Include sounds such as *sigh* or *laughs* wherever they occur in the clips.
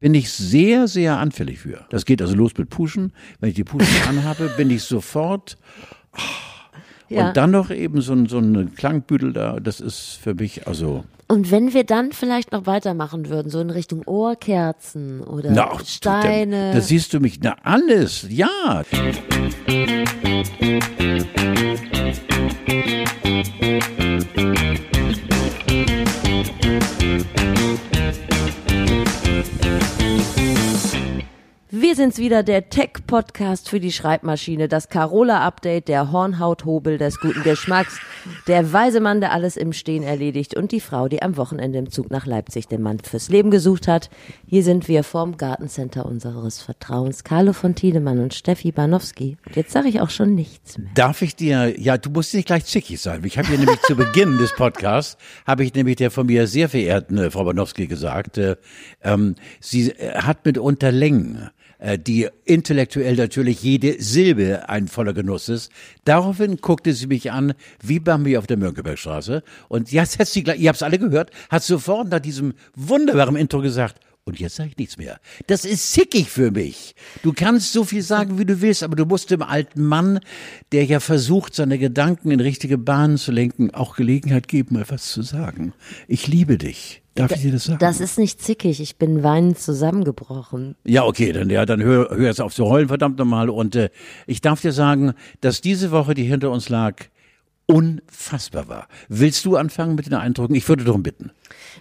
bin ich sehr, sehr anfällig für. Das geht also los mit Puschen. Wenn ich die Puschen *laughs* anhabe, bin ich sofort. Oh, Ja. Und dann noch eben so ein, so ein Klangbüdel da, das ist für mich, also. Und wenn wir dann vielleicht noch weitermachen würden, so in Richtung Ohrkerzen oder Na, ach, Steine. Da, da siehst du mich, na alles, ja. Thank you. Wir sind's wieder, der Tech-Podcast für die Schreibmaschine, das Carola-Update, der Hornhauthobel des guten Geschmacks, der weise Mann, der alles im Stehen erledigt und die Frau, die am Wochenende im Zug nach Leipzig den Mann fürs Leben gesucht hat. Hier sind wir vorm Gartencenter unseres Vertrauens, Carlo von Tiedemann und Steffi Banowski. Jetzt sage ich auch schon nichts mehr. Darf ich dir, ja, du musst nicht gleich zickig sein. Ich habe hier nämlich zu Beginn des Podcasts, habe ich nämlich der von mir sehr verehrten äh, Frau Banowski gesagt, äh, ähm, sie äh, hat mitunter Längen äh, die intellektuell natürlich jede Silbe ein voller Genuss ist. Daraufhin guckte sie mich an, wie Bambi auf der Mönckebergstraße. Und jetzt hat sie gleich, ihr habt's alle gehört, hat sofort nach diesem wunderbaren Intro gesagt, und jetzt sage ich nichts mehr. Das ist zickig für mich. Du kannst so viel sagen, wie du willst, aber du musst dem alten Mann, der ja versucht, seine Gedanken in richtige Bahnen zu lenken, auch Gelegenheit geben, mal was zu sagen. Ich liebe dich. Darf ich dir das sagen? Das ist nicht zickig, ich bin weinend zusammengebrochen. Ja, okay, dann, ja, dann hör, hör jetzt auf zu heulen, verdammt nochmal. Und äh, ich darf dir sagen, dass diese Woche, die hinter uns lag, unfassbar war. Willst du anfangen mit den Eindrücken? Ich würde darum bitten.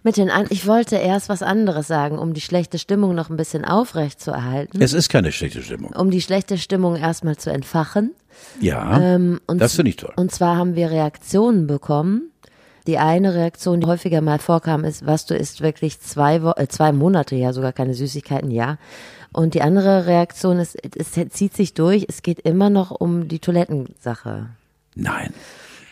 Mit den An ich wollte erst was anderes sagen, um die schlechte Stimmung noch ein bisschen aufrecht zu erhalten. Es ist keine schlechte Stimmung. um die schlechte Stimmung erstmal zu entfachen. Ja, Ähm, das finde ich toll. Und zwar haben wir Reaktionen bekommen. Die eine Reaktion, die häufiger mal vorkam, ist, was du isst wirklich zwei, Wo äh, zwei Monate, ja, sogar keine Süßigkeiten, ja. Und die andere Reaktion ist, es zieht sich durch, es geht immer noch um die Toilettensache. Nein.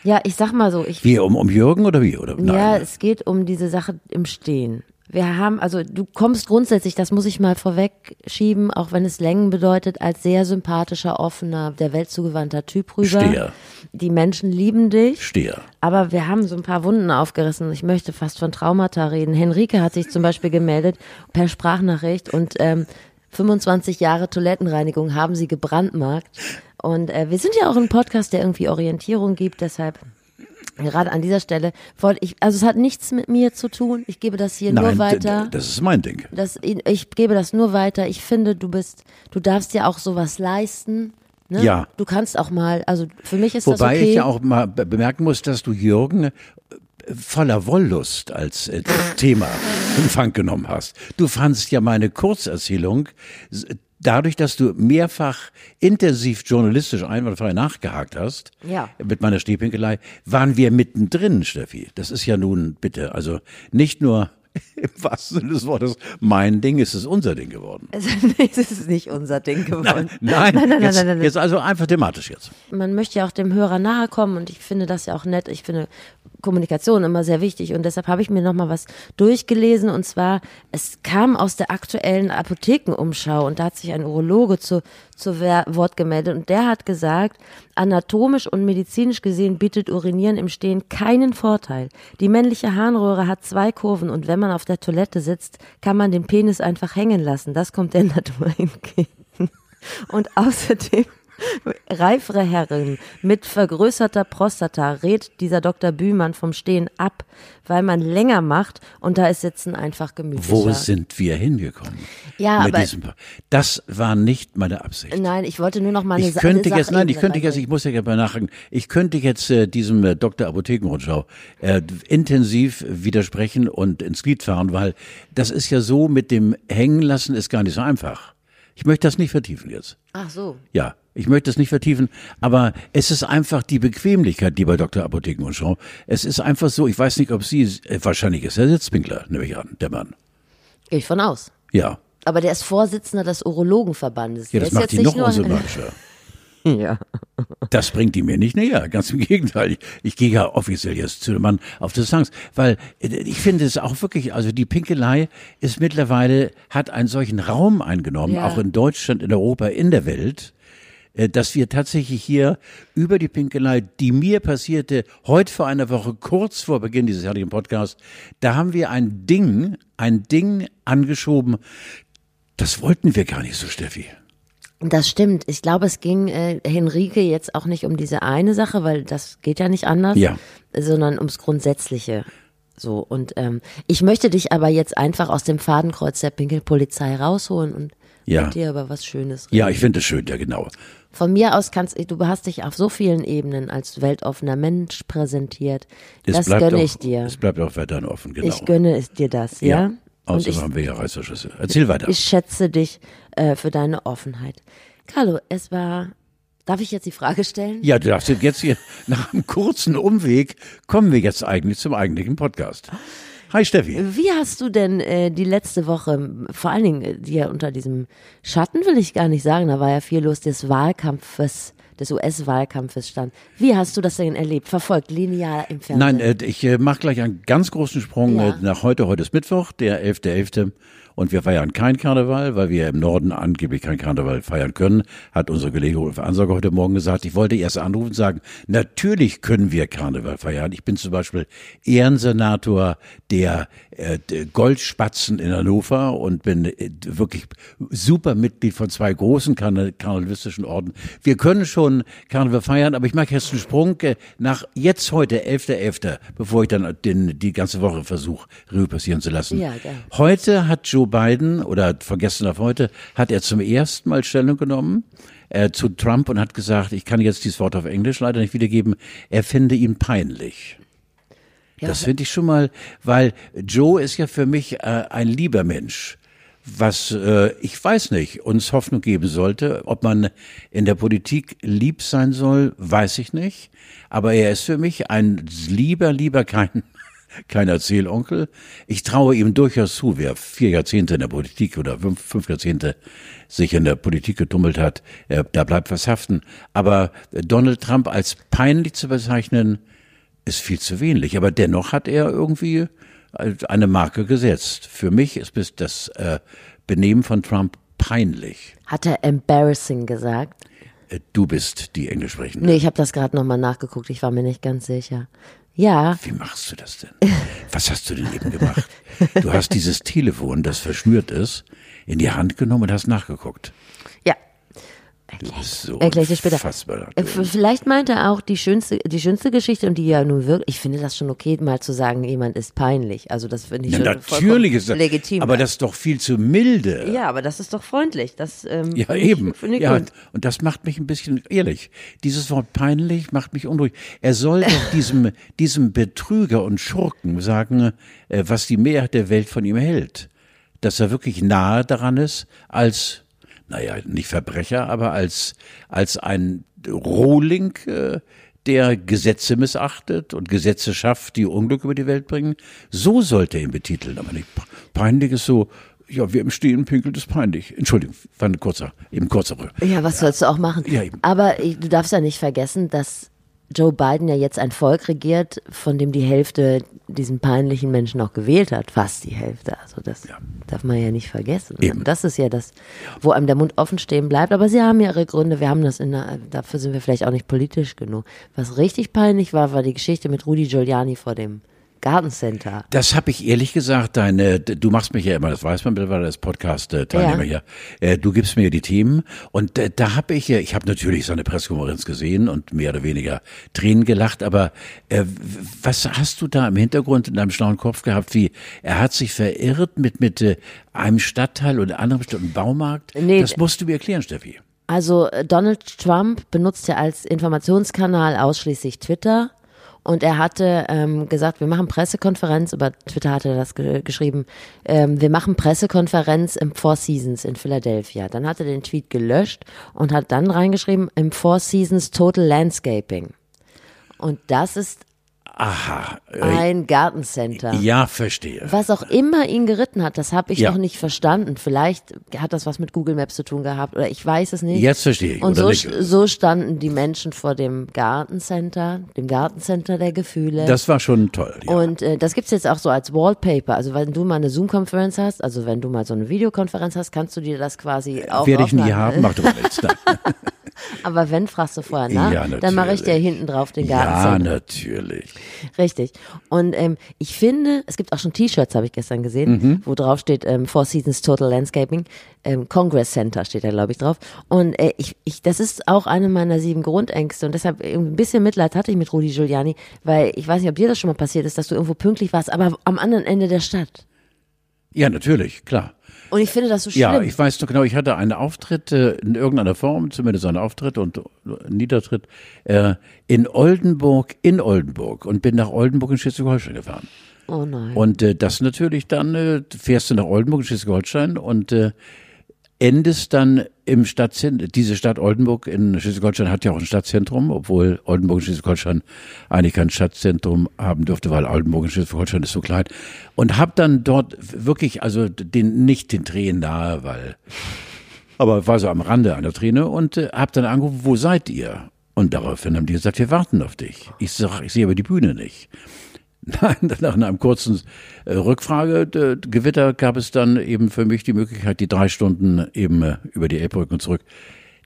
Ja, ich sag mal so, ich Wie, um, um Jürgen oder wie? Oder? Nein. ja, es geht um diese Sache im Stehen. Wir haben, also du kommst grundsätzlich, das muss ich mal vorweg schieben, auch wenn es Längen bedeutet, als sehr sympathischer, offener, der Welt zugewandter Typ rüber. Steher. Die Menschen lieben dich. Steher. Aber wir haben so ein paar Wunden aufgerissen. Ich möchte fast von Traumata reden. Henrike hat sich zum Beispiel gemeldet per Sprachnachricht und ähm, 25 Jahre Toilettenreinigung haben sie gebrandmarkt. Und äh, wir sind ja auch ein Podcast, der irgendwie Orientierung gibt, deshalb gerade an dieser Stelle wollte ich, also es hat nichts mit mir zu tun. Ich gebe das hier Nein, nur weiter. das ist mein Ding. Das, ich gebe das nur weiter. Ich finde, du bist, du darfst ja auch sowas leisten. Ne? Ja. Du kannst auch mal, also für mich ist Wobei das okay. ich ja auch mal be- bemerken muss, dass du Jürgen äh, voller Wollust als äh, Thema in Fang genommen hast. Du fandst ja meine Kurzerzählung dadurch, dass du mehrfach intensiv journalistisch einwandfrei nachgehakt hast, Ja. mit meiner Stehpinkelei, waren wir mittendrin, Steffi. Das ist ja nun bitte, also nicht nur *laughs* im wahrsten Sinne des Wortes mein Ding, es ist unser Ding geworden. *laughs* Es ist nicht unser Ding geworden. Nein, nein, nein, nein, jetzt, nein, nein. jetzt also einfach thematisch jetzt. Man möchte ja auch dem Hörer nahe kommen und ich finde das ja auch nett. Ich finde Kommunikation immer sehr wichtig und deshalb habe ich mir noch mal was durchgelesen und zwar es kam aus der aktuellen Apothekenumschau und da hat sich ein Urologe zu zu Wort gemeldet und der hat gesagt, anatomisch und medizinisch gesehen bietet Urinieren im Stehen keinen Vorteil. Die männliche Harnröhre hat zwei Kurven und wenn man auf der Toilette sitzt, kann man den Penis einfach hängen lassen. Das kommt der *laughs* Natur entgegen. Und außerdem Reifere Herren mit vergrößerter Prostata rät dieser Dr. Bühmann vom Stehen ab, weil man länger macht und da ist Sitzen einfach gemütlicher. Wo sind wir hingekommen? Ja, Mit aber- diesem, das war nicht meine Absicht. Nein, ich wollte nur noch mal eine Ich könnte eine jetzt, nein, ich könnte jetzt, ich muss ja gerne nachhaken, ich könnte jetzt äh, diesem äh, Dr. Apothekenrundschau äh, intensiv widersprechen und ins Glied fahren, weil das ist ja so, mit dem Hängenlassen ist gar nicht so einfach. Ich möchte das nicht vertiefen jetzt. Ach so. Ja, ich möchte es nicht vertiefen, aber es ist einfach die Bequemlichkeit, die bei Dr. Apothekenrundschau. Es ist einfach so, ich weiß nicht, ob Sie, äh, wahrscheinlich ist er Sitzpinkler, nehme ich an, der Mann. Gehe ich von aus. Ja, Aber der ist Vorsitzender des Urologenverbandes. ja Der das ist macht ihn noch unsympathischer. *laughs* *laughs* Ja. Das bringt die mir nicht näher, ganz im Gegenteil. Ich, ich gehe ja offiziell jetzt zu dem Mann auf Distanz, weil äh, ich finde es auch wirklich, also die Pinkelei ist mittlerweile, hat einen solchen Raum eingenommen, Ja. auch in Deutschland, in Europa, in der Welt, äh, dass wir tatsächlich hier über die Pinkelei, die mir passierte, heute vor einer Woche, kurz vor Beginn dieses herrlichen Podcasts, da haben wir ein Ding, ein Ding angeschoben, Das wollten wir gar nicht so, Steffi. Das stimmt. Ich glaube, es ging äh, Henrike jetzt auch nicht um diese eine Sache, weil das geht ja nicht anders, Ja. sondern ums Grundsätzliche. So und ähm, ich möchte dich aber jetzt einfach aus dem Fadenkreuz der Pinkelpolizei rausholen und Ja. mit dir über was Schönes reden. Ja, ich finde es schön, ja genau. Von mir aus kannst du hast dich auf so vielen Ebenen als weltoffener Mensch präsentiert. Es das gönne auch, ich dir. Es bleibt auch weiterhin offen, genau. Ich gönne es dir das, ja. ja. Außerdem haben wir ja Reißverschlüsse. Erzähl weiter. ich schätze dich äh, für deine Offenheit. Carlo, es war. Darf ich jetzt die Frage stellen? ja, du darfst jetzt hier *laughs* nach einem kurzen Umweg kommen wir jetzt eigentlich zum eigentlichen Podcast. Hi Steffi. Wie hast du denn äh, die letzte Woche, vor allen Dingen, äh, die ja unter diesem Schatten will ich gar nicht sagen, da war ja viel los des Wahlkampfes, des US-Wahlkampfes stand. Wie hast du das denn erlebt? Verfolgt, linear im Fernsehen? Nein, äh, ich äh, mache gleich einen ganz großen Sprung Ja. äh, nach heute. Heute ist Mittwoch, der 11.11. Und wir feiern kein Karneval, weil wir im Norden angeblich kein Karneval feiern können, hat unsere Kollege Ulf Ansager heute Morgen gesagt. Ich wollte erst anrufen und sagen, natürlich können wir Karneval feiern. Ich bin zum Beispiel Ehrensenator der äh, d- Goldspatzen in Hannover und bin äh, wirklich super Mitglied von zwei großen karne karnevalistischen Orden. Wir können schon Karneval feiern, aber ich mache jetzt einen Sprung äh, nach jetzt heute, 11.11., bevor ich dann den, die ganze Woche versuche, Revue passieren zu lassen. Ja. Heute hat Joe Biden, oder von gestern auf heute, hat er zum ersten Mal Stellung genommen äh, zu Trump und hat gesagt, ich kann jetzt dieses Wort auf Englisch leider nicht wiedergeben, er finde ihn peinlich. Ja, Das finde ich schon mal, weil Joe ist ja für mich äh, ein lieber Mensch. Was äh, ich weiß nicht, uns Hoffnung geben sollte. Ob man in der Politik lieb sein soll, weiß ich nicht. Aber er ist für mich ein lieber, lieber kein, kein Erzählonkel. Ich traue ihm durchaus zu, wer vier Jahrzehnte in der Politik oder fünf, fünf Jahrzehnte sich in der Politik getummelt hat, äh, da bleibt was haften. Aber Donald Trump als peinlich zu bezeichnen, ist viel zu wenig. Aber dennoch hat er irgendwie eine Marke gesetzt. Für mich ist bis das äh, Benehmen von Trump peinlich. Hat er embarrassing gesagt? Äh, Du bist die Englisch sprechende. Nee, ich habe das gerade nochmal nachgeguckt, ich war mir nicht ganz sicher. Ja, Wie machst du das denn? *laughs* Was hast du denn eben gemacht? Du hast dieses Telefon, das verschnürt ist, in die Hand genommen und hast nachgeguckt. Ja. Du bist so Erkläre ich dir später. Äh, Vielleicht meint er auch die schönste, die schönste Geschichte und die ja nun wirklich, ich finde das schon okay, mal zu sagen, jemand ist peinlich. Also das finde ich Ja, schon natürlich ist das, legitim. aber das ist doch viel zu milde. ja, aber das ist doch freundlich. Das, ähm, Ja, ich- eben. Ich Ja, gut. und das macht mich ein bisschen ehrlich. Dieses Wort peinlich macht mich unruhig. Er soll doch *laughs* diesem, diesem Betrüger und Schurken sagen, äh, was die Mehrheit der Welt von ihm hält. Dass er wirklich nahe daran ist, als, naja, nicht Verbrecher, aber als, als ein Rohling, äh, der Gesetze missachtet und Gesetze schafft, die Unglück über die Welt bringen. So sollte er ihn betiteln, aber nicht peinlich ist so, ja, wer im Stehen pinkelt, ist peinlich. Entschuldigung, war ein kurzer, eben kurzer. Ja, was sollst du auch machen? Ja, eben. Aber ich- du darfst ja nicht vergessen, dass Joe Biden ja jetzt ein Volk regiert, von dem die Hälfte diesen peinlichen Menschen auch gewählt hat. Fast die Hälfte. Also das darf man ja nicht vergessen. Eben. Das ist ja das, wo einem der Mund offen stehen bleibt. Aber sie haben ja ihre Gründe. Wir haben das in der, dafür sind wir vielleicht auch nicht politisch genug. Was richtig peinlich war, war die Geschichte mit Rudi Giuliani vor dem Gartencenter. Das habe ich ehrlich gesagt, deine, du machst mich ja immer, das weiß man mittlerweile als Podcast-Teilnehmer Ja. hier. Äh, Du gibst mir die Themen und äh, da habe ich ja, ich habe natürlich seine Pressekonferenz gesehen und mehr oder weniger Tränen gelacht, aber äh, was hast du da im Hintergrund in deinem schlauen Kopf gehabt, wie er hat sich verirrt mit, mit äh, einem Stadtteil oder einem bestimmten Baumarkt? Nee, das musst du mir erklären, Steffi. Also äh, Donald Trump benutzt ja als Informationskanal ausschließlich Twitter. Und er hatte ähm, gesagt, wir machen Pressekonferenz, über Twitter hatte er das ge geschrieben, ähm, wir machen Pressekonferenz im Four Seasons in Philadelphia. Dann hat er den Tweet gelöscht und hat dann reingeschrieben, im Four Seasons Total Landscaping. Und das ist Aha. Äh, ein Gartencenter. ja, verstehe. Was auch immer ihn geritten hat, das habe ich Ja. noch nicht verstanden. Vielleicht hat das was mit Google Maps zu tun gehabt oder ich weiß es nicht. Jetzt verstehe ich, Und so, so standen die Menschen vor dem Gartencenter, dem Gartencenter der Gefühle. Das war schon toll. Ja. und äh, das gibt's jetzt auch so als Wallpaper. Also wenn du mal eine Zoom-Konferenz hast, also wenn du mal so eine Videokonferenz hast, kannst du dir das quasi auch Werde ich nie haben, macht doch nichts. *laughs* Aber wenn, fragst du vorher nach, Ja, dann mache ich dir hinten drauf den Ja, Gartencenter. natürlich. Richtig. Und ähm, ich finde, es gibt auch schon T-Shirts, habe ich gestern gesehen, Mhm. wo drauf steht ähm, Four Seasons Total Landscaping. Ähm, Congress Center steht da, glaube ich, drauf. Und äh, ich, ich, das ist auch eine meiner sieben Grundängste. Und deshalb irgendwie ein bisschen Mitleid hatte ich mit Rudi Giuliani, weil ich weiß nicht, ob dir das schon mal passiert ist, dass du irgendwo pünktlich warst, aber am anderen Ende der Stadt. Ja, natürlich, klar. Und ich finde das so schlimm. Ja, ich weiß noch genau, ich hatte einen Auftritt äh, in irgendeiner Form, zumindest einen Auftritt und äh, Niedertritt äh, in Oldenburg, in Oldenburg und bin nach Oldenburg in Schleswig-Holstein gefahren. oh nein. Und äh, das natürlich dann, äh, fährst du nach Oldenburg in Schleswig-Holstein und äh, endest dann im Stadtzentrum, diese Stadt Oldenburg in Schleswig-Holstein hat ja auch ein Stadtzentrum, obwohl Oldenburg in Schleswig-Holstein eigentlich kein Stadtzentrum haben dürfte, weil Oldenburg in Schleswig-Holstein ist so klein. Und hab dann dort wirklich, also den nicht den Tränen nahe, weil, aber war so am Rande einer Träne und äh, hab dann angerufen, wo seid ihr? Und daraufhin haben die gesagt, wir warten auf dich. Ich sag, ich sehe aber die Bühne nicht. *laughs* Nein, nach einem kurzen äh, Rückfrage, äh, Gewitter, gab es dann eben für mich die Möglichkeit, die drei Stunden eben äh, über die Elbbrücke und zurück.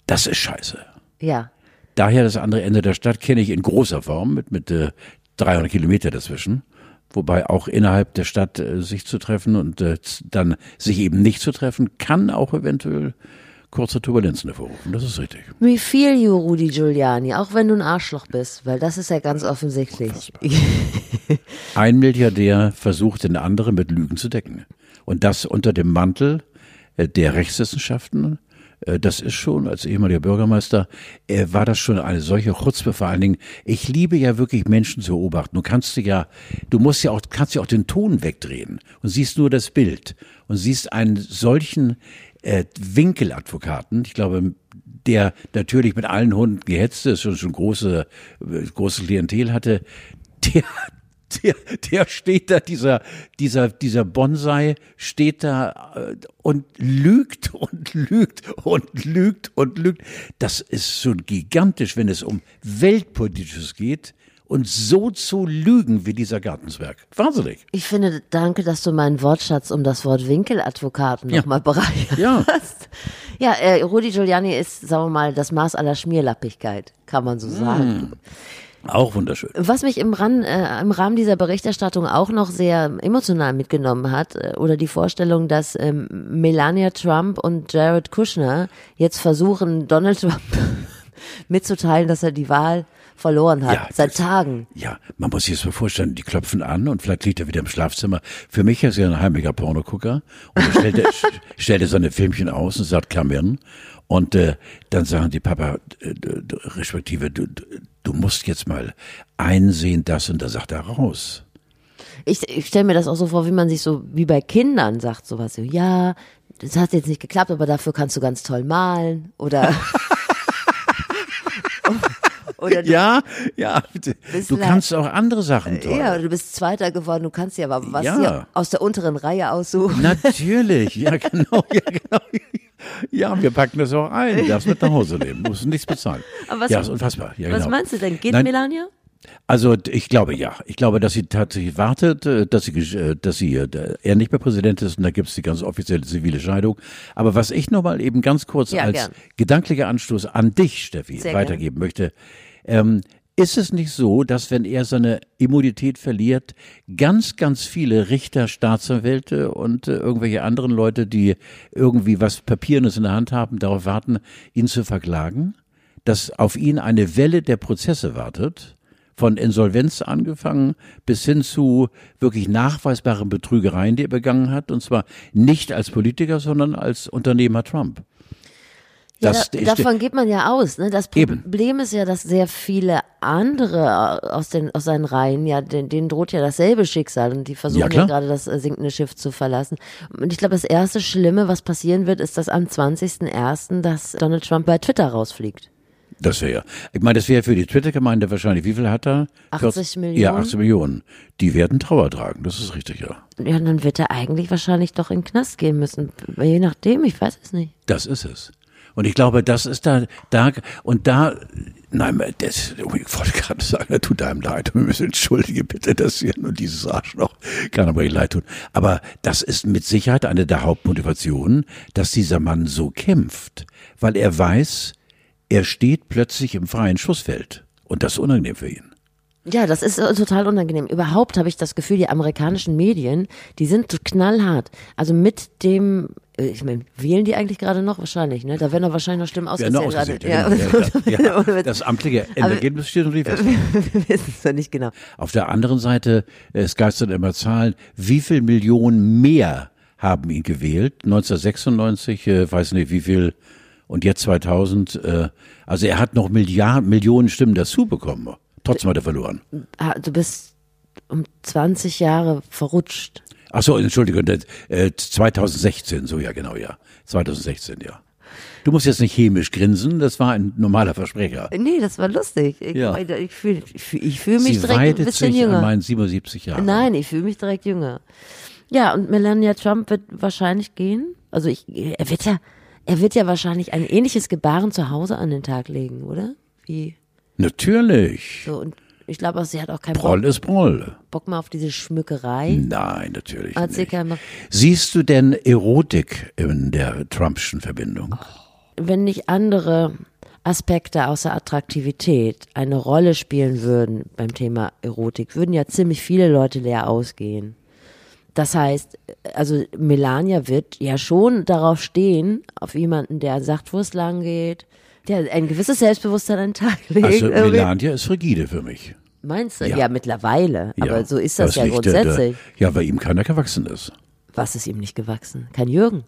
Das ist scheiße. ja. Daher das andere Ende der Stadt kenne ich in großer Form mit, mit äh, 300 Kilometer dazwischen. Wobei auch innerhalb der Stadt äh, sich zu treffen und äh, dann sich eben nicht zu treffen, kann auch eventuell kurze Turbulenzen hervorrufen. Das ist richtig. Me feel you, Rudi Giuliani, auch wenn du ein Arschloch bist, weil das ist ja ganz offensichtlich. Ein Milliardär versucht, den anderen mit Lügen zu decken. Und das unter dem Mantel äh, der Rechtswissenschaften. Äh, Das ist schon, als ehemaliger Bürgermeister, äh, war das schon eine solche Chutzpe vor allen Dingen. Ich liebe ja wirklich Menschen zu beobachten. Du kannst du ja, du musst ja auch, kannst ja auch den Ton wegdrehen und siehst nur das Bild und siehst einen solchen äh, Winkeladvokaten. Ich glaube, der natürlich mit allen Hunden gehetzt ist und schon große, äh, große Klientel hatte, *laughs* der, der, der steht da, dieser, dieser, dieser Bonsai steht da äh, und lügt und lügt und lügt und lügt. Das ist schon gigantisch, wenn es um Weltpolitisches geht. Und so zu lügen wie dieser Gartenswerk. Wahnsinnig. Ich finde, danke, dass du meinen Wortschatz um das Wort Winkeladvokaten Ja. nochmal bereichert Ja. hast. *laughs* Ja, äh, Rudi Giuliani ist, sagen wir mal, das Maß aller Schmierlappigkeit, kann man so Hm. sagen. Auch wunderschön. Was mich im, Ran, äh, im Rahmen dieser Berichterstattung auch noch sehr emotional mitgenommen hat, äh, oder die Vorstellung, dass ähm, Melania Trump und Jared Kushner jetzt versuchen, Donald Trump *laughs* mitzuteilen, dass er die Wahl verloren hat, Ja, seit das- Tagen. Ja, man muss sich das mal vorstellen, die klopfen an und vielleicht liegt er wieder im Schlafzimmer. Für mich ist er ein heimlicher Pornogucker und dann stellt er, stellt *laughs* er seine Filmchen aus und sagt, come in. Und äh, dann sagen die Papa, äh, respektive, du, du- du musst jetzt mal einsehen, das und da sagt er raus. Ich, ich stelle mir das auch so vor, wie man sich so, wie bei Kindern sagt, sowas so, ja, das hat jetzt nicht geklappt, aber dafür kannst du ganz toll malen. Oder, *laughs* oder du, Ja, ja, du kannst auch andere Sachen toll. ja, du bist Zweiter geworden, du kannst dir aber was Ja. hier aus der unteren Reihe aussuchen. Natürlich, ja *laughs* genau, ja genau. Ja, wir packen das auch ein. Du darfst mit nach Hause nehmen, musst nichts bezahlen. Aber was- ja, ist unfassbar. Ja, Was genau. meinst du denn? Geht Nein. Melania? Also ich glaube ja. Ich glaube, dass sie tatsächlich wartet, äh, dass sie, äh, dass sie äh, er nicht mehr Präsident ist und da gibt es die ganz offizielle zivile Scheidung. Aber was ich nochmal eben ganz kurz Ja, als gern. gedanklicher Anstoß an dich, Steffi, Sehr weitergeben möchte. Ähm, ist es nicht so, dass wenn er seine Immunität verliert, ganz, ganz viele Richter, Staatsanwälte und äh, irgendwelche anderen Leute, die irgendwie was Papierendes in der Hand haben, darauf warten, ihn zu verklagen? Dass auf ihn eine Welle der Prozesse wartet? von Insolvenz angefangen bis hin zu wirklich nachweisbaren Betrügereien, die er begangen hat, und zwar nicht als Politiker, sondern als Unternehmer Trump. Ja, Das da, davon geht man ja aus. Ne? Das Eben. Problem ist ja, dass sehr viele andere aus, den, aus seinen Reihen, ja, denen, denen droht ja dasselbe Schicksal und die versuchen Ja, ja, gerade das äh, sinkende Schiff zu verlassen. Und ich glaube, das erste Schlimme, was passieren wird, ist, dass am 20.01. dass Donald Trump bei Twitter rausfliegt. Das wäre ja. Ich meine, das wäre für die Twitter-Gemeinde wahrscheinlich, wie viel hat er? 80 Ja, Millionen. 80 Millionen. Die werden Trauer tragen, das ist richtig, ja. Ja, dann wird er eigentlich wahrscheinlich doch in den Knast gehen müssen. Je nachdem, ich weiß es nicht. Das ist es. Und ich glaube, das ist da, da, und da, nein, das, ich wollte gerade sagen, tut einem leid. *laughs* Wir müssen entschuldigen bitte, dass hier nur dieses Arschloch kann aber nicht leid tun. Aber das ist mit Sicherheit eine der Hauptmotivationen, dass dieser Mann so kämpft. Weil er weiß, er steht plötzlich im freien Schussfeld. Und das ist unangenehm für ihn. Ja, das ist äh, total unangenehm. Überhaupt habe ich das Gefühl, die amerikanischen Medien, die sind knallhart. Also mit dem, äh, ich meine, wählen die eigentlich gerade noch? Wahrscheinlich, ne? Da werden doch wahrscheinlich noch Stimmen ausgezählt. gerade. ja, genau. Ja, ja, *laughs* das amtliche Endergebnis steht noch nicht fest. *laughs* Wir wissen es ja nicht genau. Auf der anderen Seite, es geistern immer Zahlen, wie viel Millionen mehr haben ihn gewählt? 1996, äh, weiß nicht wie viel, und jetzt 2000. Äh, also er hat noch Milliarden, Millionen Stimmen dazu bekommen. Trotzdem hat er verloren. Ah, Du bist um 20 Jahre verrutscht. Ach so, Entschuldigung, äh, 2016, so ja, genau, ja. 2016, ja. Du musst jetzt nicht chemisch grinsen, das war ein normaler Versprecher. Nee, das war lustig. Ich, Ja. ich fühle ich fühl, ich fühl mich Sie direkt ein bisschen sich jünger. an meinen 77 Jahren. Nein, ich fühle mich direkt jünger. Ja, und Melania Trump wird wahrscheinlich gehen. Also ich, er wird ja, er wird ja wahrscheinlich ein ähnliches Gebaren zu Hause an den Tag legen, oder? Wie Natürlich. so und ich glaube auch, sie hat auch keinen Proll Bock, ist Proll. Bock mehr auf diese Schmückerei. Nein, natürlich Hat sie nicht. keinen Bock. Siehst du denn Erotik in der Trumpschen Verbindung? Wenn nicht andere Aspekte außer Attraktivität eine Rolle spielen würden beim Thema Erotik, würden ja ziemlich viele Leute leer ausgehen. Das heißt, also Melania wird ja schon darauf stehen, auf jemanden, der sagt, wo es lang geht, der ein gewisses Selbstbewusstsein an den Tag legt. Also. Melania ist rigide für mich. Meinst du? Ja. Ja, mittlerweile. Aber so ist das, ja liegt, äh, grundsätzlich. Da, ja, weil ihm keiner gewachsen ist. Was ist ihm nicht gewachsen? Kein Jürgen.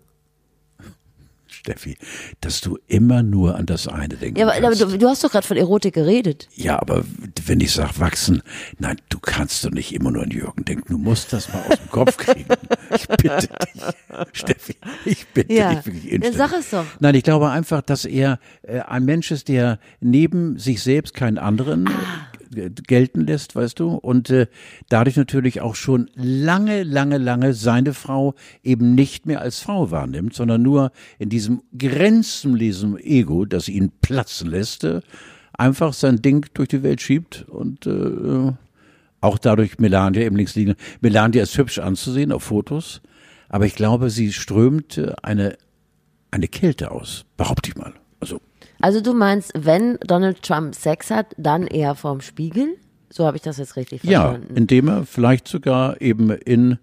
Steffi, dass du immer nur an das eine denkst. Ja, aber, aber du, du hast doch gerade von Erotik geredet. Ja, aber wenn ich sage wachsen, nein, du kannst doch nicht immer nur an Jürgen denken. Du musst das mal aus dem Kopf kriegen. *laughs* Ich bitte dich, Steffi, ich bitte Ja, dich wirklich dann inständig. sag es doch. Nein, ich glaube einfach, dass er äh, ein Mensch ist, der neben sich selbst keinen anderen äh, gelten lässt, weißt du, und äh, dadurch natürlich auch schon lange, lange, lange seine Frau eben nicht mehr als Frau wahrnimmt, sondern nur in diesem grenzenlosen Ego, das ihn platzen lässt, äh, einfach sein Ding durch die Welt schiebt und äh, auch dadurch Melania im links liegen. Melania ist hübsch anzusehen auf Fotos, aber ich glaube, sie strömt äh, eine, eine Kälte aus, behaupte ich mal. Also, Also du meinst, wenn Donald Trump Sex hat, dann eher vorm Spiegel? So habe ich das jetzt richtig ja, verstanden. indem er vielleicht sogar eben in,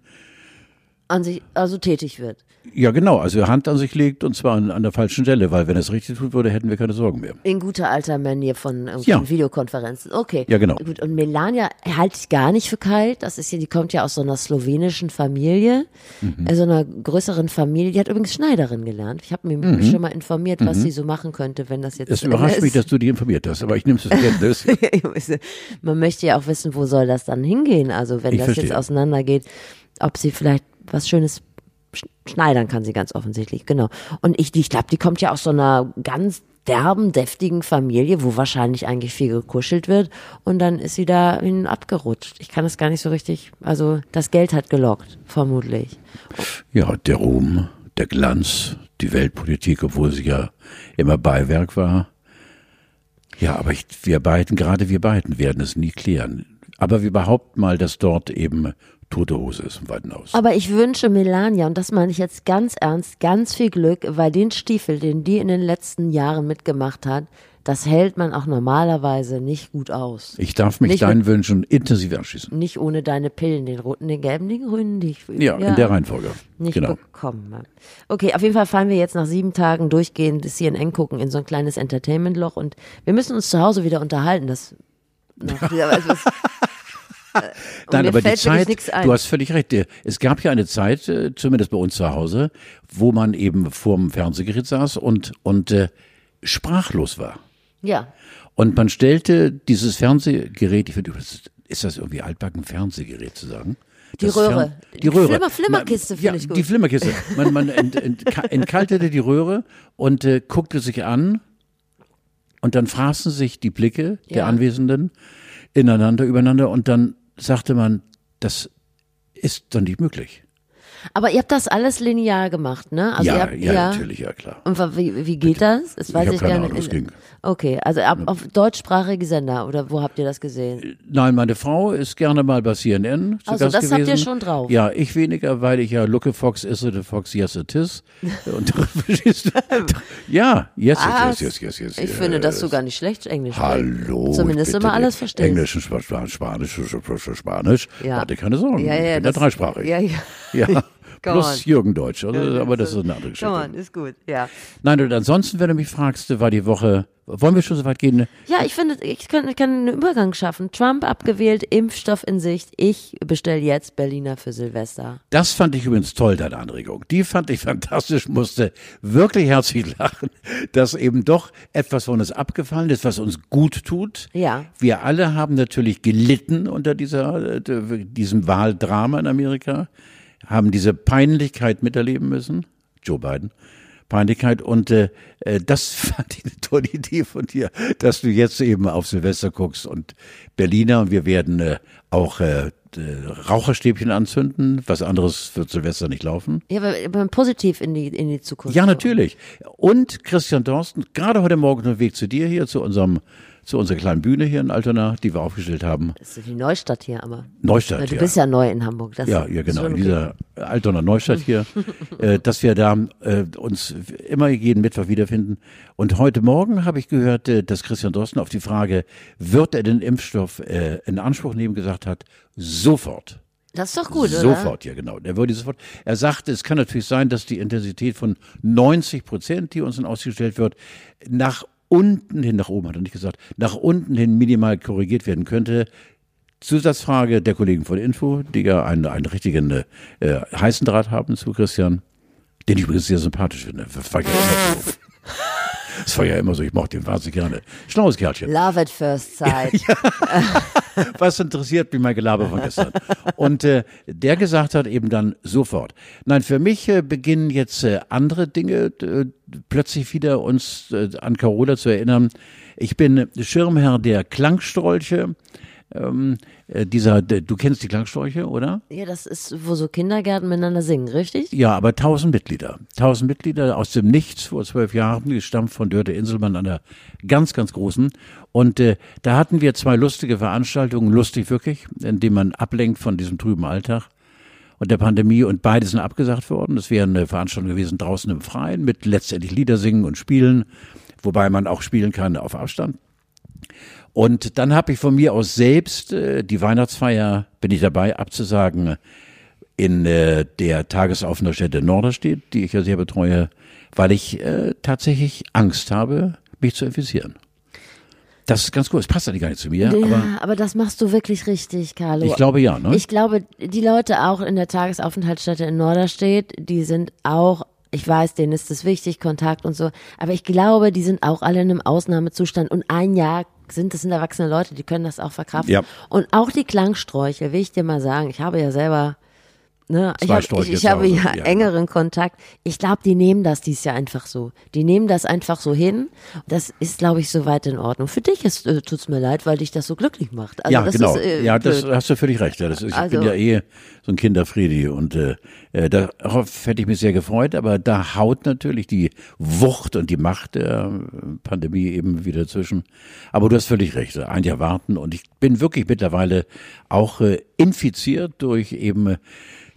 An sich, also tätig wird. Ja genau, also Hand an sich legt und zwar an, an der falschen Stelle, weil wenn er es richtig tun würde, hätten wir keine Sorgen mehr. In guter alter Manier von Ja. Videokonferenzen. Okay. Ja, genau. Gut, und Melania halte ich gar nicht für kalt. Das ist ja, die kommt ja aus so einer slowenischen Familie, Mhm. so einer größeren Familie. Die hat übrigens Schneiderin gelernt. Ich habe mich schon mal informiert, was sie so machen könnte, wenn das jetzt Mhm. Es überrascht mich, ist. dass du dich informiert hast, aber ich nehme es zur Kenntnis. Man möchte ja auch wissen, wo soll das dann hingehen? Also wenn Ich das verstehe. jetzt auseinandergeht, ob sie vielleicht was Schönes sch- schneidern kann sie ganz offensichtlich, genau. Und ich, ich glaube, die kommt ja aus so einer ganz derben, deftigen Familie, wo wahrscheinlich eigentlich viel gekuschelt wird und dann ist sie da hin abgerutscht. Ich kann es gar nicht so richtig, also das Geld hat gelockt, vermutlich. Ja, der Ruhm, der Glanz, die Weltpolitik, obwohl sie ja immer Beiwerk war. Ja, aber ich, wir beiden, gerade wir beiden werden es nie klären. Aber wir behaupten mal, dass dort eben tote Hose ist im Weiten Haus. Aber ich wünsche Melania, und das meine ich jetzt ganz ernst, ganz viel Glück, weil den Stiefel, den die in den letzten Jahren mitgemacht hat, das hält man auch normalerweise nicht gut aus. Ich darf mich Nicht deinen Wünschen intensiv anschließen. Nicht ohne deine Pillen, den roten, den gelben, den grünen, die ich Ja, in der Reihenfolge. nicht genau. bekommen habe. Okay, auf jeden Fall fallen wir jetzt nach sieben Tagen durchgehend das CNN gucken in so ein kleines Entertainment-Loch und wir müssen uns zu Hause wieder unterhalten. Das, nach dieser- *laughs* also Nein, aber die Zeit, du hast völlig recht. Der- Es gab ja eine Zeit, äh, zumindest bei uns zu Hause, wo man eben vorm Fernsehgerät saß und, und äh, sprachlos war. ja, Und man stellte dieses Fernsehgerät, ich finde, ist das irgendwie altbacken Fernsehgerät zu sagen? Die Das Röhre. Fern- Die Röhre. Flimmer- Flimmerkiste Man- ja, finde ich gut. Die Flimmerkiste. Man, man ent, ent, entkaltete die Röhre und äh, guckte sich an und dann fraßen sich die Blicke der Ja. Anwesenden ineinander, übereinander und dann sagte man, das ist doch nicht möglich. Aber ihr habt das alles linear gemacht, ne? Also ja, ihr habt, ja, natürlich, ja klar. Und wie, wie geht das? Das weiß hab ich keine. Ahnung, es ging. Okay, also ab, auf deutschsprachige Sender oder wo habt ihr das gesehen? Nein, meine Frau ist gerne mal bei CNN Also, das habt ihr gewesen. schon drauf. Ja, ich weniger, weil ich ja a Fox, is it a Fox, yes it is. *laughs* Und ja, yes Ah, it is, yes, yes, yes, yes. Ich finde, dass du gar nicht schlecht Englisch Hallo. Zumindest bitte immer alles verstehst. Englisch, Sp- Sp- Spanisch, Spanisch, Spanisch. Ja. Warte, keine Sorgen. Ja, ja, ich bin ja das- dreisprachig. Ja, ja. Ja. *laughs* Come Plus on. Jürgen Deutsch. Also, aber das ist eine andere Come on, Geschichte. ist gut, ja. Nein, und ansonsten, wenn du mich fragst, war die Woche, wollen wir schon so weit gehen? Ja, ich finde, ich kann, ich kann einen Übergang schaffen. Trump abgewählt, Impfstoff in Sicht. Ich bestelle jetzt Berliner für Silvester. Das fand ich übrigens toll, deine Anregung. Die fand ich fantastisch, musste wirklich herzlich lachen, dass eben doch etwas von uns abgefallen ist, was uns gut tut. Ja. Wir alle haben natürlich gelitten unter dieser, äh, diesem Wahldrama in Amerika, haben diese Peinlichkeit miterleben müssen. Joe Biden. Peinlichkeit und äh, äh, das *laughs* fand ich eine tolle Idee von dir, dass du jetzt eben auf Silvester guckst und Berliner und wir werden äh, auch äh, äh, Raucherstäbchen anzünden. Was anderes wird Silvester nicht laufen. Ja, aber, aber positiv in die, in die Zukunft. Ja, natürlich. Und Christian Dorsten, gerade heute Morgen auf dem Weg zu dir hier, zu unserem, zu unserer kleinen Bühne hier in Altona, die wir aufgestellt haben. Das ist die Neustadt hier, aber. Neustadt, Ja, du ja. bist ja neu in Hamburg. Das Ja, ja, genau, in okay. dieser Altona Neustadt hier, *laughs* äh, dass wir da äh, uns immer jeden Mittwoch wiederfinden. Und heute Morgen habe ich gehört, äh, dass Christian Drosten auf die Frage, wird er den Impfstoff äh, in Anspruch nehmen, gesagt hat, sofort. Das ist doch gut, oder? Sofort, ja genau. Er würde sofort. Er sagte, es kann natürlich sein, dass die Intensität von 90 Prozent, die uns dann ausgestellt wird, nach unten hin, nach oben hat er nicht gesagt, nach unten hin minimal korrigiert werden könnte. Zusatzfrage der Kollegen von Info, die ja einen, einen richtigen äh, heißen Draht haben zu Christian, den ich übrigens sehr sympathisch finde. Das *laughs* war ja immer so. Ja ich mochte ihn wahnsinnig gerne. Schlaues Kerlchen. Love at first sight. *laughs* *laughs* Was interessiert mich mein Gelaber von gestern? Und äh, der gesagt hat eben dann sofort. Nein, für mich äh, beginnen jetzt äh, andere Dinge äh, plötzlich wieder uns äh, an Carola zu erinnern. Ich bin Schirmherr der Klangstrolche. Ähm, äh, dieser, du kennst die Klangstrolche, oder? Ja, das ist, wo so Kindergärten miteinander singen, richtig? Ja, aber tausend Mitglieder. Tausend Mitglieder aus dem Nichts vor zwölf Jahren, gestammt von Dörte Inselmann, einer ganz, ganz großen. Und äh, da hatten wir zwei lustige Veranstaltungen, lustig wirklich, indem man ablenkt von diesem trüben Alltag und der Pandemie und beide sind abgesagt worden. Das wäre eine Veranstaltung gewesen draußen im Freien mit letztendlich Lieder singen und spielen, wobei man auch spielen kann auf Abstand. Und dann habe ich von mir aus selbst äh, die Weihnachtsfeier, bin ich dabei abzusagen, in äh, der Tagesaufenthaltsstätte Norderstedt, die ich ja sehr betreue, weil ich äh, tatsächlich Angst habe, mich zu infizieren. Das ist ganz gut, es passt eigentlich gar nicht zu mir, Ja, aber aber, das machst du wirklich richtig, Carlo. ich glaube ja. Ne? Ich glaube, die Leute auch in der Tagesaufenthaltsstätte in Norderstedt, die sind auch, ich weiß, denen ist es wichtig, Kontakt und so, aber ich glaube, die sind auch alle in einem Ausnahmezustand und ein Jahr sind, das sind erwachsene Leute, die können das auch verkraften. Ja. Und auch die Klangsträuche, will ich dir mal sagen, ich habe ja selber Ne, ich hab, ich, ich habe ja, ja. engeren Kontakt. Ich glaube, die nehmen das dies Jahr einfach so. Die nehmen das einfach so hin. Das ist, glaube ich, soweit in Ordnung. Für dich ist, äh, tut's mir leid, weil dich das so glücklich macht. Also ja, genau. Ist, äh, ja, das blöd. hast du völlig recht. Ja, das ist, ich Also- bin ja eh so ein Kinderfriedi und äh, äh, darauf hätte ich mich sehr gefreut, aber da haut natürlich die Wucht und die Macht der äh, Pandemie eben wieder zwischen. Aber du hast völlig recht, ein Jahr warten und ich bin wirklich mittlerweile auch äh, infiziert durch eben äh,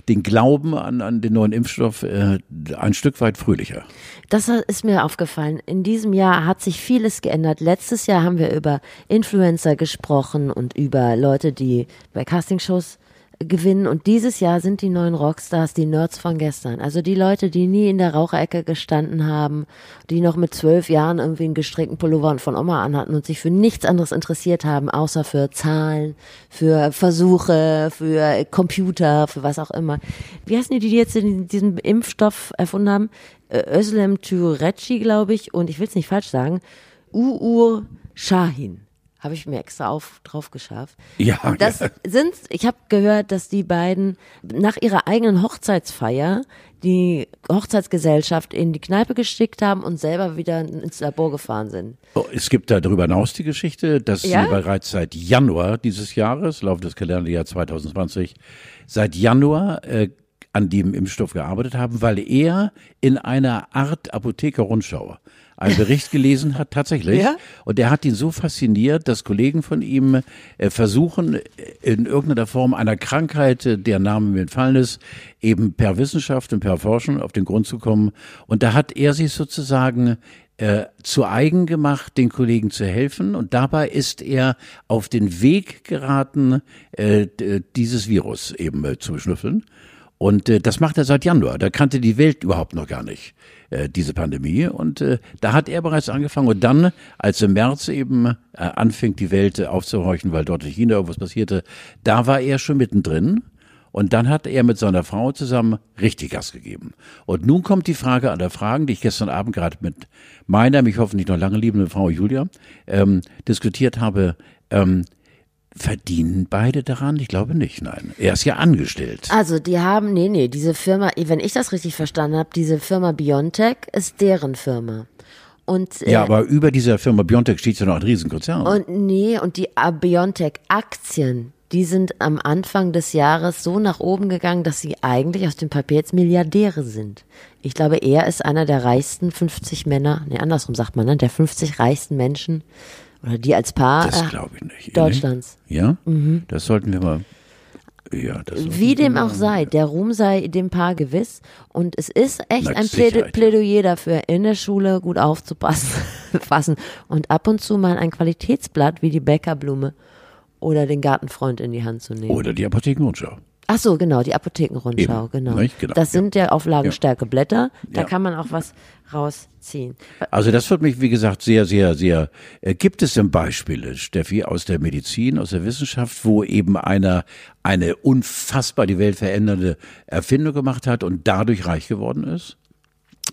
den Glauben an, an den neuen Impfstoff äh, ein Stück weit fröhlicher. Das ist mir aufgefallen. In diesem Jahr hat sich vieles geändert. Letztes Jahr haben wir über Influencer gesprochen und über Leute, die bei Castingshows gewinnen. Und dieses Jahr sind die neuen Rockstars die Nerds von gestern. Also die Leute, die nie in der Raucherecke gestanden haben, die noch mit zwölf Jahren irgendwie einen gestrickten Pullover von Oma anhatten und sich für nichts anderes interessiert haben, außer für Zahlen, für Versuche, für Computer, für was auch immer. Wie heißen die, die jetzt in diesem Impfstoff erfunden haben? Özlem Türeci, glaube ich, und ich will es nicht falsch sagen, Uur Shahin. Habe ich mir extra auf, drauf geschafft. Ja, Das ja. sind, ich habe gehört, dass die beiden nach ihrer eigenen Hochzeitsfeier die Hochzeitsgesellschaft in die Kneipe geschickt haben und selber wieder ins Labor gefahren sind. Oh, Es gibt da darüber hinaus die Geschichte, dass Ja? sie bereits seit Januar dieses Jahres, Lauf des Kalenderjahres 2020, seit Januar äh, an dem Impfstoff gearbeitet haben, weil er in einer Art Apotheker-Rundschau einen Bericht gelesen hat, tatsächlich. Ja? Und der hat ihn so fasziniert, dass Kollegen von ihm äh, versuchen, in irgendeiner Form einer Krankheit, äh, der Name mir entfallen ist, eben per Wissenschaft und per Forschung auf den Grund zu kommen. Und da hat er sich sozusagen äh, zu eigen gemacht, den Kollegen zu helfen. Und dabei ist er auf den Weg geraten, äh, dieses Virus eben äh, zu beschnüffeln. Und äh, das macht er seit Januar. Da kannte die Welt überhaupt noch gar nicht äh, diese Pandemie. Und äh, da hat er bereits angefangen. Und dann, als im März eben äh, anfing, die Welt äh, aufzuhorchen, weil dort in China irgendwas passierte, da war er schon mittendrin. Und dann hat er mit seiner Frau zusammen richtig Gas gegeben. Und nun kommt die Frage an der Fragen, die ich gestern Abend gerade mit meiner, mich hoffentlich noch lange liebenden Frau Julia ähm, diskutiert habe. Ähm, Verdienen beide daran? Ich glaube nicht, nein. Er ist ja angestellt. Also die haben, nee, nee, diese Firma, wenn ich das richtig verstanden habe, diese Firma Biontech ist deren Firma. Und, äh, ja, aber über dieser Firma Biontech steht ja noch ein Riesenkonzern. Und nee, und die Biontech-Aktien, die sind am Anfang des Jahres so nach oben gegangen, dass sie eigentlich aus dem Papier jetzt Milliardäre sind. Ich glaube, er ist einer der reichsten 50 Männer, nee, andersrum sagt man, ne, der 50 reichsten Menschen oder die als Paar das äh, glaube ich nicht. Deutschlands. Ja, mhm. das sollten wir mal. Ja, das Wie dem auch sei, der Ruhm sei dem Paar gewiss. Und es ist echt Na, ein Plädo Plädoyer dafür, in der Schule gut aufzupassen *laughs* und ab und zu mal ein Qualitätsblatt wie die Bäckerblume oder den Gartenfreund in die Hand zu nehmen. Oder die Apothekenrundschau. Ach so, genau, die Apothekenrundschau, Eben, genau. genau. Das sind ja, Auflagenstärke Blätter, da Ja. kann man auch was rausziehen. Also das wird mich, wie gesagt, sehr, sehr, sehr. Äh, gibt es denn Beispiele, Steffi, aus der Medizin, aus der Wissenschaft, wo eben einer eine unfassbar die Welt verändernde Erfindung gemacht hat und dadurch reich geworden ist?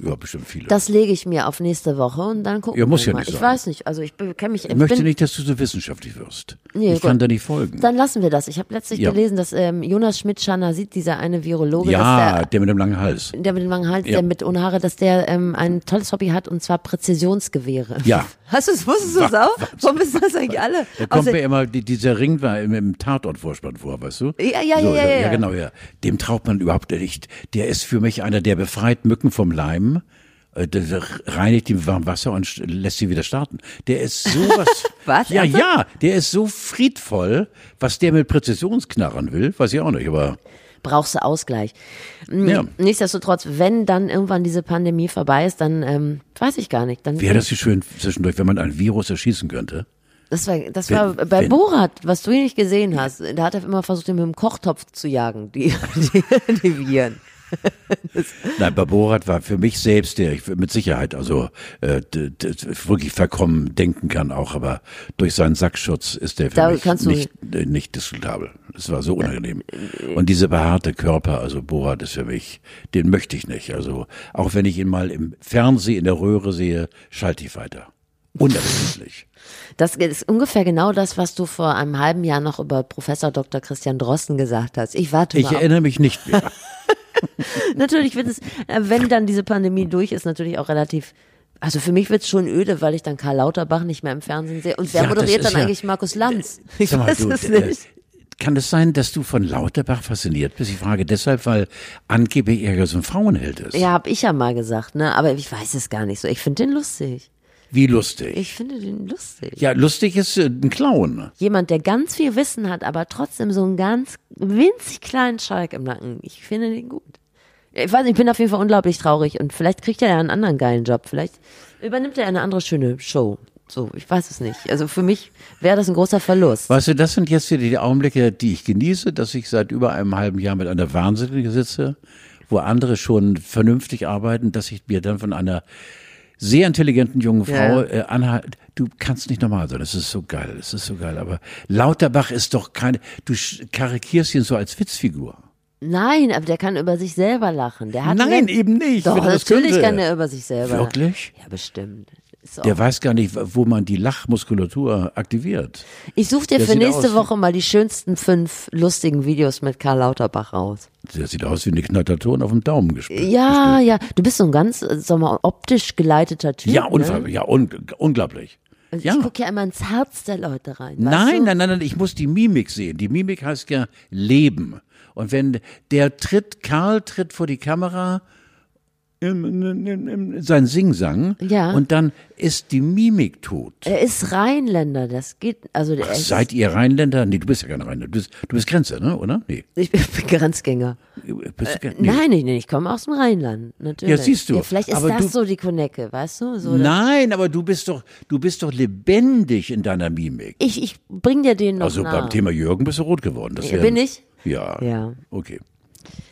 Ja, bestimmt viele. Das lege ich mir auf nächste Woche und dann gucken Ja, muss wir ja mal. nicht Ich sein. weiß nicht, also ich kenne mich, ich ich möchte nicht, dass du so wissenschaftlich wirst. Nee, ich kann gut. da nicht folgen. Dann lassen wir das. Ich habe letztlich Ja. gelesen, dass ähm, Jonas Schmidt-Schanner sieht, dieser eine Virologe, ja, dass der mit dem langen Hals. der, der mit dem langen Hals, Ja. der mit ohne Haare, dass der ähm, ein tolles Hobby hat und zwar Präzisionsgewehre. Ja. *laughs* Hast du es, wusstest du es auch? Warum wissen das eigentlich alle? Da kommt mir immer, die, dieser Ring war im, im Tatortvorspann vor, weißt du? Ja, ja, so, ja, ja, ja. genau, ja. Dem traut man überhaupt nicht. Der ist für mich einer, der befreit Mücken vom Leim, äh, der reinigt die mit warmem Wasser und st- lässt sie wieder starten. Der ist sowas. *laughs* Was? Ja, Ernsthaft? ja, der ist so friedvoll. Was der mit Präzisionsknarren will, weiß ich auch nicht, aber brauchst du Ausgleich. Mm, Ja. Nichtsdestotrotz, wenn dann irgendwann diese Pandemie vorbei ist, dann ähm, weiß ich gar nicht. Dann wäre das so schön zwischendurch, wenn man ein Virus erschießen könnte. Das war, das Wenn- war bei wenn- Borat, was du nicht gesehen hast. Da hat er immer versucht, ihn mit dem Kochtopf zu jagen, die, *laughs* die, die Viren. *laughs* Nein, Baborat war für mich selbst, der ich mit Sicherheit also äh, wirklich verkommen denken kann auch, aber durch seinen Sackschutz ist der für Da mich nicht, äh, nicht diskutabel. Es war so unangenehm. Und dieser behaarte Körper, also Borat ist für mich, den möchte ich nicht. Also auch wenn ich ihn mal im Fernsehen in der Röhre sehe, schalte ich weiter. Unerbittlich. Das ist ungefähr genau das, was du vor einem halben Jahr noch über Professor Dr. Christian Drosten gesagt hast. Ich warte Ich mal. auf- erinnere mich nicht mehr. *laughs* Natürlich wird es, äh, wenn dann diese Pandemie durch ist, natürlich auch relativ. Also für mich wird es schon öde, weil ich dann Karl Lauterbach nicht mehr im Fernsehen sehe. Und wer Ja, moderiert dann ja- eigentlich Markus Lanz? Ich Sag mal, weiß du, es äh, nicht. Kann es sein, dass du von Lauterbach fasziniert bist? Ich frage deshalb, weil angeblich er ja so ein Frauenheld ist. Ja, hab ich ja mal gesagt, ne? Aber ich weiß es gar nicht so. Ich finde den lustig. Wie lustig. Ich finde den lustig. ja, lustig ist äh, ein Clown. Jemand, der ganz viel Wissen hat, aber trotzdem so einen ganz winzig kleinen Schalk im Nacken. Ich finde den gut. Ich weiß nicht, ich bin auf jeden Fall unglaublich traurig und vielleicht kriegt er ja einen anderen geilen Job. Vielleicht übernimmt er eine andere schöne Show. So, ich weiß es nicht. Also für mich wäre das ein großer Verlust. Weißt du, das sind jetzt hier die Augenblicke, die ich genieße, dass ich seit über einem halben Jahr mit einer Wahnsinnigen sitze, wo andere schon vernünftig arbeiten, dass ich mir dann von einer sehr intelligenten jungen Frau Ja. äh, anhalte, du kannst nicht normal sein, es ist so geil, es ist so geil, aber Lauterbach ist doch keine, du karikierst ihn so als Witzfigur. Nein, aber der kann über sich selber lachen. Der hat Nein, ne- eben nicht. Doch, das natürlich könnte. kann er über sich selber. Wirklich? Ja, bestimmt. Auch Der weiß gar nicht, wo man die Lachmuskulatur aktiviert. Ich suche dir Der für nächste Woche mal die schönsten fünf lustigen Videos mit Karl Lauterbach raus. Der sieht aus wie ein geknallter Ton auf dem Daumen gespielt. Ja, ja. Du bist so ein ganz, äh, sag mal, optisch geleiteter Typ. Ja, ne? ja un, unglaublich. Und Ja. Ich gucke ja immer ins Herz der Leute rein. Nein, nein, nein, nein, ich muss die Mimik sehen. Die Mimik heißt ja Leben. Und wenn der tritt, Karl tritt vor die Kamera, sein Singsang, Ja. und dann ist die Mimik tot. Er ist Rheinländer, das geht, also ist, Seid ihr Rheinländer? Nee, du bist ja kein Rheinländer. Du bist, du bist Grenzer, ne? oder? Nee. ich bin *laughs* Grenzgänger. Bist du, kein- nee. Nein, nee, ich komme aus dem Rheinland, natürlich. Ja, siehst du. vielleicht ist Aber das du- so die Konecke, weißt du? So, Nein, aber du bist doch, du bist doch lebendig in deiner Mimik. Ich, ich bring dir den noch Also nahe. beim Thema Jürgen bist du rot geworden. Das Ja, wär- bin ich? Ja. Ja. Okay.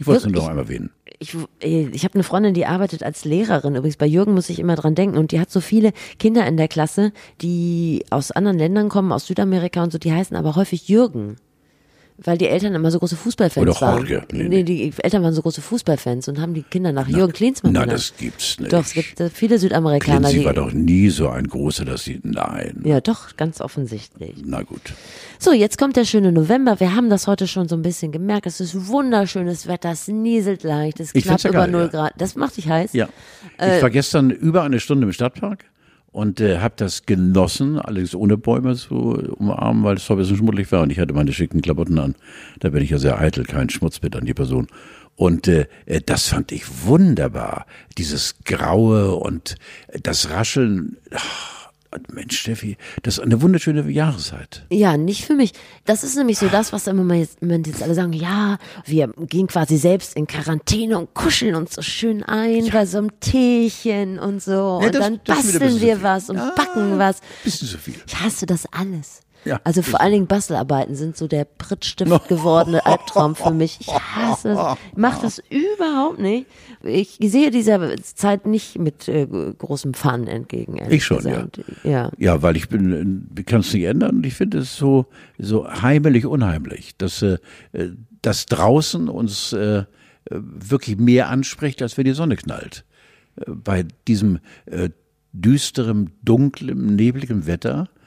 Ich wollte es nur noch einmal erwähnen. Ich, ich habe eine Freundin, die arbeitet als Lehrerin. Übrigens bei Jürgen muss ich immer dran denken. Und die hat so viele Kinder in der Klasse, die aus anderen Ländern kommen, aus Südamerika und so. Die heißen aber häufig Jürgen. Weil die Eltern immer so große Fußballfans Oder waren. Jorge. Nee, Nee, nee. die Eltern waren so große Fußballfans und haben die Kinder nach Jürgen Klinsmann Na, benannt. das gibt's nicht. Doch, es gibt äh, viele Südamerikaner, die. war doch nie so ein großer, dass sie, nein. ja, doch, ganz offensichtlich. Na gut. So, jetzt kommt der schöne November. Wir haben das heute schon so ein bisschen gemerkt. Es ist wunderschönes Wetter, es nieselt leicht, es ist Ich knapp ja über geil, 0 ja. Grad. Das macht dich heiß? Ja. Äh, Ich war gestern über eine Stunde im Stadtpark und äh, habe das genossen, alles ohne Bäume zu umarmen, weil es so ein bisschen schmuddelig war und ich hatte meine schicken Klamotten an. Da bin ich ja sehr eitel, kein Schmutzbild an die Person. Und äh, äh, das fand ich wunderbar. Dieses Graue und äh, das Rascheln. Ach, Mensch, Steffi, das ist eine wunderschöne Jahreszeit. Ja, nicht für mich. Das ist nämlich so das, was im Moment jetzt, alle sagen, ja, wir gehen quasi selbst in Quarantäne und kuscheln uns so schön ein bei so einem Teechen und so. Ja, und das- dann basteln wir was und Ja, backen was. Bisschen zu viel. Ich hasse das alles. Ja, also vor allen Dingen Bastelarbeiten sind so der Prittstift *laughs* gewordene Albtraum für mich. Ich hasse es. Ich mach das überhaupt nicht. Ich sehe dieser Zeit nicht mit äh, großem Fun entgegen. Ich schon, gesagt. ja. Ja, weil ich bin, ich kann es nicht ändern und ich finde es so, so heimelig unheimlich, dass äh, äh, das draußen uns äh, äh, wirklich mehr anspricht, als wenn die Sonne knallt. Äh, bei diesem äh, düsterem, dunklem, nebligem Wetter äh,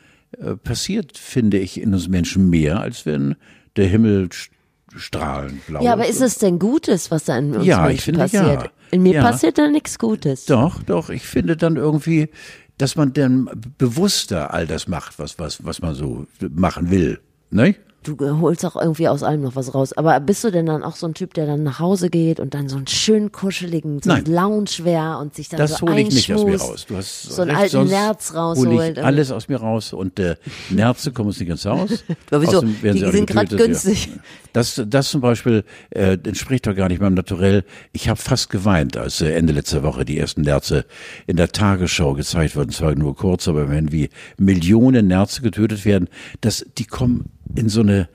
passiert, finde ich, in uns Menschen mehr, als wenn der Himmel st- strahlend blau Ja, aber ist es denn Gutes, was da in uns Ja, ich Menschen finde, passiert? ja. In mir Ja. passiert da nichts Gutes. Doch, doch. Ich finde dann irgendwie, dass man dann bewusster all das macht, was, was, was man so machen will. Ne? Du holst auch irgendwie aus allem noch was raus. Aber bist du denn dann auch so ein Typ, der dann nach Hause geht und dann so einen schön kuscheligen so Nein. Loungewear und sich dann Das so hole ich nicht aus mir raus. Du hast so einen recht, alten Nerz rausholt. ich alles aus mir raus und äh, Nerze kommen uns nicht ins Haus. *laughs* Aber wieso? Die alle sind getötet, günstig. Ja. Das, das zum Beispiel äh, entspricht doch gar nicht meinem Naturell. Ich habe fast geweint, als äh, Ende letzter Woche die ersten Nerze in der Tagesschau gezeigt wurden. Zwar nur kurz, aber wenn wie Millionen Nerze getötet werden, das, die kommen in so eine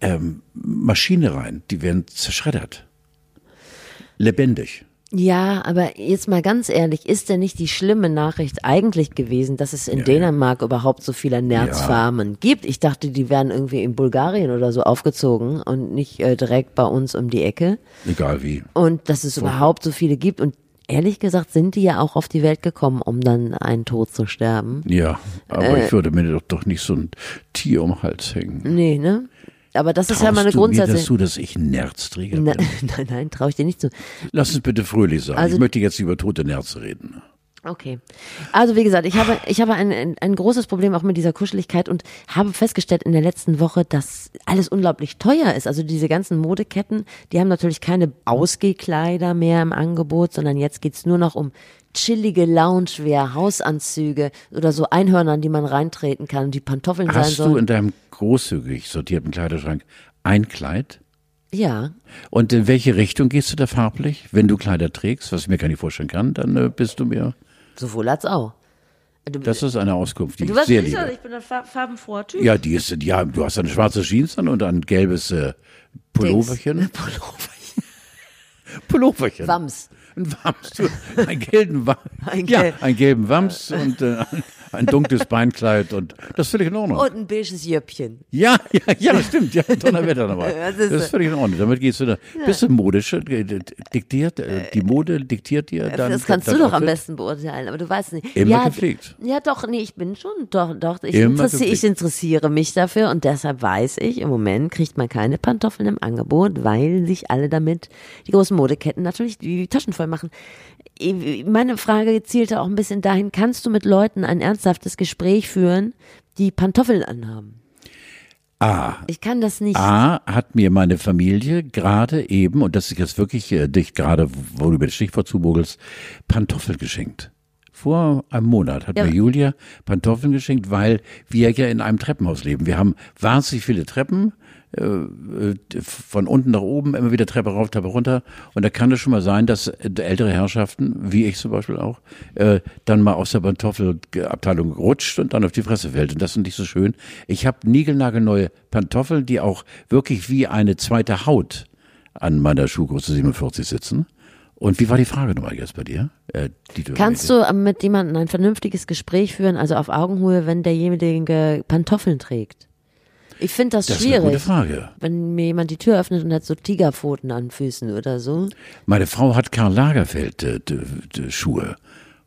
ähm, Maschine rein. Die werden zerschreddert. Lebendig. Ja, aber jetzt mal ganz ehrlich, ist denn nicht die schlimme Nachricht eigentlich gewesen, dass es in Dänemark überhaupt so viele Nerzfarmen gibt? Ich dachte, die wären irgendwie in Bulgarien oder so aufgezogen und nicht äh, direkt bei uns um die Ecke. Egal wie. Und dass es überhaupt so viele gibt. Und ehrlich gesagt sind die ja auch auf die Welt gekommen, um dann einen Tod zu sterben. Ja, aber Äh. ich würde mir doch, doch nicht so ein Tier um den Hals hängen. Nee, ne? Aber das ist ja mal eine Traust du mir das Grundsätze. zu, dass ich ein Nerzträger Nein, bin? *laughs* nein, nein, traue ich dir nicht zu. Lass uns bitte fröhlich sein. Also- ich möchte jetzt über tote Nerze reden. Okay. Also wie gesagt, ich habe, ich habe ein, ein, ein großes Problem auch mit dieser Kuscheligkeit und habe festgestellt in der letzten Woche, dass alles unglaublich teuer ist. Also diese ganzen Modeketten, die haben natürlich keine Ausgehkleider mehr im Angebot, sondern jetzt geht's nur noch um chillige Loungewear, Hausanzüge oder so Einhörnern, die man reintreten kann und die Pantoffeln sein Hast du sollen. in deinem großzügig sortierten Kleiderschrank ein Kleid? Ja. Und in welche Richtung gehst du da farblich? Wenn du Kleider trägst, was ich mir gar nicht vorstellen kann, dann äh, bist du mir. Sowohl als auch. Du, Das ist eine Auskunft, die du ich sehr liebe. ich bin ein far- farbenfroher Typ. Ja, die ist, ja, du hast eine schwarze Jeans an und ein gelbes äh, Pulloverchen. *laughs* Pulloverchen. Wams. Ein Wams, einen gelben Wams. Ein ja, Gel- einen gelben Wams und äh, ein, dunkles Beinkleid und das ist völlig in Ordnung. Und ein beiges Jöppchen. ja, ja, ja, stimmt, ja, Donnerwetter dabei. Das *laughs* Das ist ist, völlig in Ordnung. Damit gehst du da. Bist du modisch, äh, diktiert, äh, die Mode diktiert dir dann. Das kannst du doch am besten beurteilen, aber du weißt nicht. Immer ja, gepflegt. Ja, doch, nee, ich bin schon, doch, doch. Ich, interessiere, ich interessiere mich dafür und deshalb weiß ich, im Moment kriegt man keine Pantoffeln im Angebot, weil sich alle damit, die großen Modeketten natürlich die Taschen voll machen. Meine Frage zielte auch ein bisschen dahin, kannst du mit Leuten ein ernsthaftes Gespräch führen, die Pantoffeln anhaben. A. Ich kann das nicht. A hat mir meine Familie gerade eben, und das ist jetzt wirklich äh, dicht gerade, wo du über das Stichwort zumogelst, Pantoffeln geschenkt. Vor einem Monat hat Ja. mir Julia Pantoffeln geschenkt, weil wir ja in einem Treppenhaus leben. Wir haben wahnsinnig viele Treppen, von unten nach oben, immer wieder Treppe rauf, Treppe runter. Und da kann es schon mal sein, dass äh, ältere Herrschaften, wie ich zum Beispiel auch, äh, dann mal aus der Pantoffelabteilung rutscht und dann auf die Fresse fällt. Und das ist nicht so schön. Ich habe niegelnagelneue Pantoffeln, die auch wirklich wie eine zweite Haut an meiner Schuhgröße 47 sitzen. Und wie war die Frage nochmal jetzt bei dir? Äh, Kannst du mit jemandem ein vernünftiges Gespräch führen, also auf Augenhöhe, wenn derjenige Pantoffeln trägt? Ich finde das, Das ist eine gute schwierig. Frage. Wenn mir jemand die Tür öffnet und hat so Tigerpfoten an Füßen oder so. Meine Frau hat Karl Lagerfeld äh, Schuhe,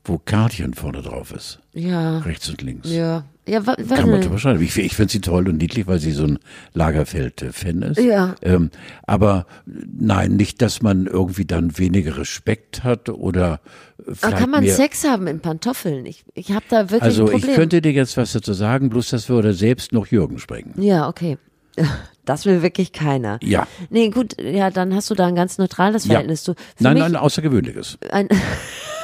wo Kartchen vorne drauf ist. Ja. Rechts und links. Ja. Ja, wa, Kann man drüber schreiben. Ich, ich finde sie toll und niedlich, weil sie so ein Lagerfeld-Fan ist. Ja. Ähm, aber nein, nicht, dass man irgendwie dann weniger Respekt hat oder äh, Aber kann man. Sex haben in Pantoffeln? Ich, ich habe da wirklich also ich könnte dir jetzt was dazu sagen, bloß das würde selbst noch Jürgen sprengen. ja, okay. *laughs* Das will wirklich keiner. Ja. Nee, gut, ja, dann hast du da ein ganz neutrales Ja. Verhältnis. Für Nein, nein, außergewöhnliches. Ein *laughs*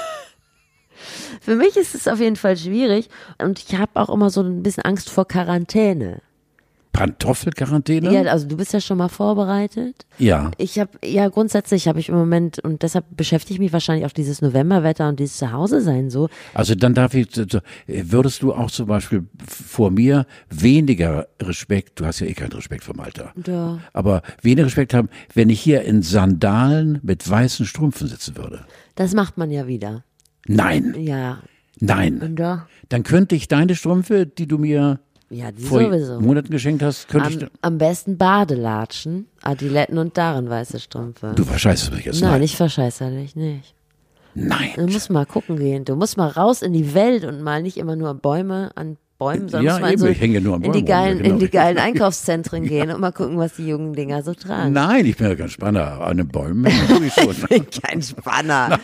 Für mich ist es auf jeden Fall schwierig und ich habe auch immer so ein bisschen Angst vor Quarantäne. Pantoffelquarantäne? Ja, also du bist ja schon mal vorbereitet. ja. Ich habe ja grundsätzlich habe ich im Moment und deshalb beschäftige ich mich wahrscheinlich auch dieses Novemberwetter und dieses Zuhause sein so. Also dann darf ich, würdest du auch zum Beispiel vor mir weniger Respekt, du hast ja eh keinen Respekt vom Alter, Ja. aber weniger Respekt haben, wenn ich hier in Sandalen mit weißen Strümpfen sitzen würde. Das macht man ja wieder. Nein, Ja. nein. Da? Dann könnte ich deine Strümpfe, die du mir Ja, die vor sowieso. Monaten geschenkt hast, könnte Am, ich. am besten Badelatschen, Adiletten und darin weiße Strümpfe. Du verscheißt mich jetzt. Nein, ich verscheißerlich nicht. Du Nein. musst mal gucken gehen. Du musst mal raus in die Welt und mal nicht immer nur Bäume an Bäumen, sondern Ja, musst mal in, eben, so, ich hänge nur an in, die Bäumen geilen, ja, genau. in die geilen *laughs* Einkaufszentren gehen und mal gucken, was die jungen Dinger so tragen. Nein, ich bin ja kein Spanner. An den Bäumen schon. Kein Spanner.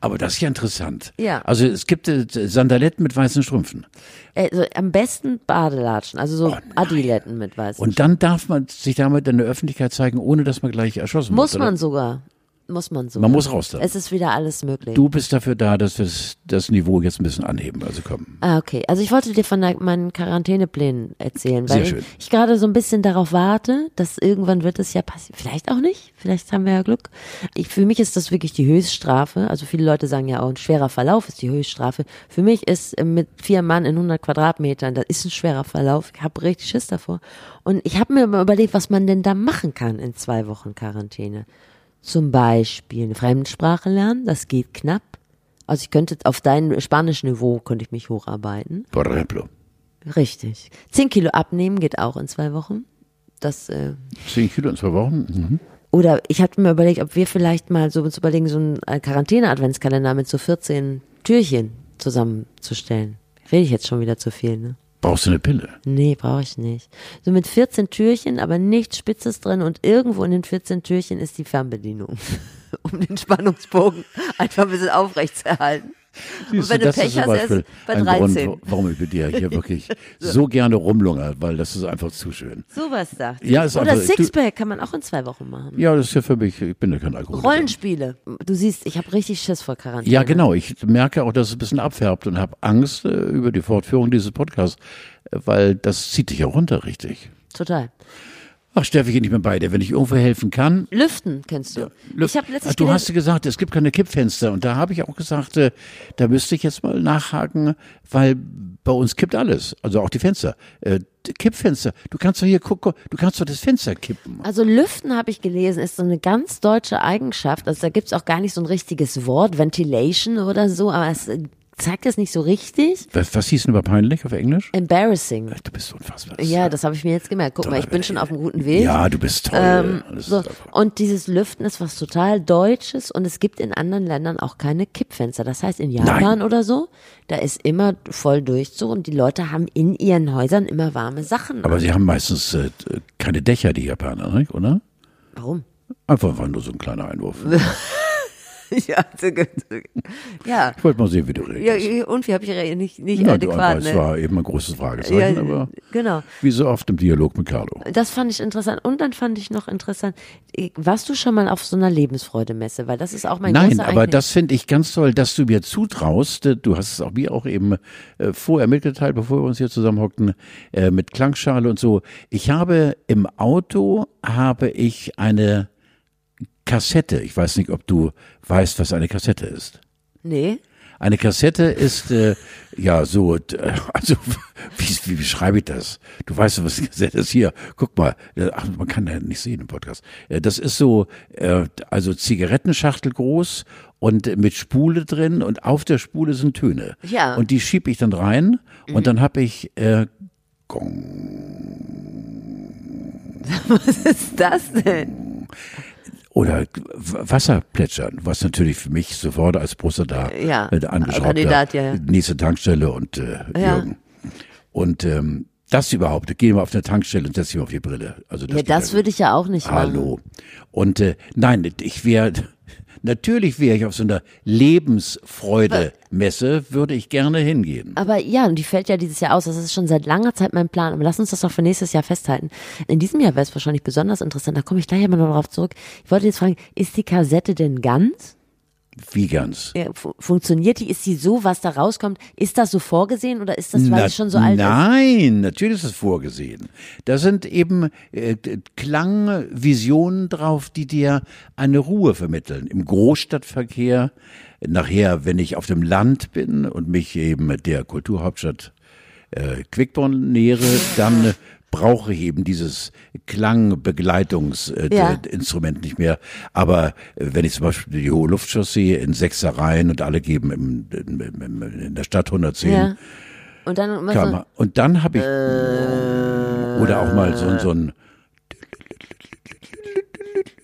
Aber das ist ja interessant. Ja. Also es gibt äh, Sandaletten mit weißen Strümpfen. Also am besten Badelatschen, also so Adiletten mit weißen. Oh, Und dann darf man sich damit in der Öffentlichkeit zeigen, ohne dass man gleich erschossen muss wird. oder? man sogar. Muss man sogar. Man muss raus da. Es ist wieder alles möglich. Du bist dafür da, dass wir das, Niveau jetzt ein bisschen anheben. Also komm. Ah, okay. Also ich wollte dir von der, meinen Quarantäneplänen erzählen, weil Sehr schön. ich gerade so ein bisschen darauf warte, dass irgendwann wird es ja passieren. Vielleicht auch nicht. Vielleicht haben wir ja Glück. Ich, für mich ist das wirklich die Höchststrafe. Also viele Leute sagen ja auch, ein schwerer Verlauf ist die Höchststrafe. Für mich ist äh, mit vier Mann in 100 Quadratmetern, das ist ein schwerer Verlauf. Ich habe richtig Schiss davor. Und ich habe mir überlegt, was man denn da machen kann in zwei Wochen Quarantäne. Zum Beispiel eine Fremdsprache lernen, das geht knapp. Also ich könnte auf dein Spanischniveau könnte ich mich hocharbeiten. Por ejemplo. Richtig. Zehn Kilo abnehmen geht auch in zwei Wochen. Das, äh, Zehn Kilo in zwei Wochen? Mhm. oder ich hatte mir überlegt, ob wir vielleicht mal so uns überlegen, so einen äh, Quarantäne-Adventskalender mit so 14 Türchen zusammenzustellen. Rede ich jetzt schon wieder zu viel, ne? Brauchst du eine Pille? Nee, brauche ich nicht. So mit 14 Türchen, aber nichts Spitzes drin und irgendwo in den 14 Türchen ist die Fernbedienung. *laughs* um den Spannungsbogen einfach ein bisschen aufrecht erhalten. Und wenn du das Pech ist hast, erst bei ein 13. Grund, warum ich mit dir hier *laughs* wirklich so gerne rumlungere, weil das ist einfach zu schön. Sowas dachte ich. Ja, ist Oder einfach- du- Sixpack kann man auch in zwei Wochen machen. Ja, das ist ja für mich, ich bin ja kein Alkoholiker. Rollenspiele. Du siehst, ich habe richtig Schiss vor Quarantäne. Ja, genau. Ich merke auch, dass es ein bisschen abfärbt und habe Angst äh, über die Fortführung dieses Podcasts, äh, weil das zieht dich ja runter, richtig. Total. Ach, Steffi, ich nicht mehr bei dir. Wenn ich irgendwo helfen kann. Lüften kennst du. Lüft- Ich letztens Ach, du hast gesagt, es gibt keine Kippfenster. Und da habe ich auch gesagt, äh, da müsste ich jetzt mal nachhaken, weil bei uns kippt alles. Also auch die Fenster. Äh, Kippfenster. Du kannst doch hier gucken, du kannst doch das Fenster kippen. Also Lüften habe ich gelesen, ist so eine ganz deutsche Eigenschaft. Also da gibt's auch gar nicht so ein richtiges Wort, Ventilation oder so, aber es äh, zeigt das nicht so richtig. Was, was hieß denn über peinlich auf Englisch? Embarrassing. Du bist unfassbar. Ja, das habe ich mir jetzt gemerkt. Guck mal, ich bin schon auf einem guten Weg. Ja, du bist toll. Ähm, so. Und dieses Lüften ist was total Deutsches und es gibt in anderen Ländern auch keine Kippfenster. Das heißt, in Japan Nein. oder so, da ist immer voll Durchzug und die Leute haben in ihren Häusern immer warme Sachen. Aber sie haben meistens äh, keine Dächer, die Japaner, oder? Warum? Einfach war nur so ein kleiner Einwurf. *laughs* *laughs* ja, so gut. ja. Ich wollte mal sehen, wie du Ja, redest. und wie habe ich nicht, nicht du, adäquat, es ne? war eben ein großes Fragezeichen, Ja, aber genau. wie so oft im Dialog mit Carlo. Das fand ich interessant. Und dann fand ich noch interessant, warst du schon mal auf so einer Lebensfreude-Messe? Weil das ist auch mein Nein, aber das finde ich ganz toll, dass du mir zutraust. Du hast es auch mir auch eben äh, vorher mitgeteilt, bevor wir uns hier zusammenhockten, äh, mit Klangschale und so. Ich habe im Auto habe ich eine Kassette. Ich weiß nicht, ob du weißt, was eine Kassette ist. Nee? Eine Kassette ist äh, ja so, äh, also *laughs* wie, wie beschreibe ich das? Du weißt, was eine Kassette ist. Hier, guck mal, äh, ach, man kann ja nicht sehen im Podcast. Äh, Das ist so, äh, also Zigarettenschachtel groß und mit Spule drin und auf der Spule sind Töne. Ja. Und die schieb ich dann rein und dann habe ich äh, *laughs* Was ist das denn? Oder W- Wasserplätschern, was natürlich für mich sofort als Brüssel da Ja, äh, angeschraubt Kandidat, ja, ja. nächste Tankstelle und äh, Ja. Jürgen. Und ähm, das überhaupt, geh mal auf eine Tankstelle und setz dich mal auf die Brille. Also das Ja, das würde ich ja auch nicht machen. Hallo. Und äh, nein, ich wäre natürlich wäre ich auf so einer Lebensfreude-Messe, würde ich gerne hingehen. Aber ja, und die fällt ja dieses Jahr aus. Das ist schon seit langer Zeit mein Plan. Aber lass uns das doch für nächstes Jahr festhalten. In diesem Jahr wäre es wahrscheinlich besonders interessant. Da komme ich gleich mal noch drauf zurück. Ich wollte jetzt fragen, ist die Kassette denn ganz? Wie ganz? Fu- funktioniert die? Ist die so, was da rauskommt? Ist das so vorgesehen oder ist das, weil Na- es schon so alt ist? Nein, natürlich ist es vorgesehen. Da sind eben äh, Klangvisionen drauf, die dir eine Ruhe vermitteln. Im Großstadtverkehr, nachher, wenn ich auf dem Land bin und mich eben der Kulturhauptstadt äh, Quickborn nähere, dann äh, brauche ich eben dieses Klangbegleitungsinstrument äh, Ja. nicht mehr. Aber äh, wenn ich zum Beispiel die hohe Luftchaussee in Sechsereien und alle geben im, im, im, in der Stadt 110 Ja. Und dann so. Und dann habe ich Äh. oder auch mal so, so ein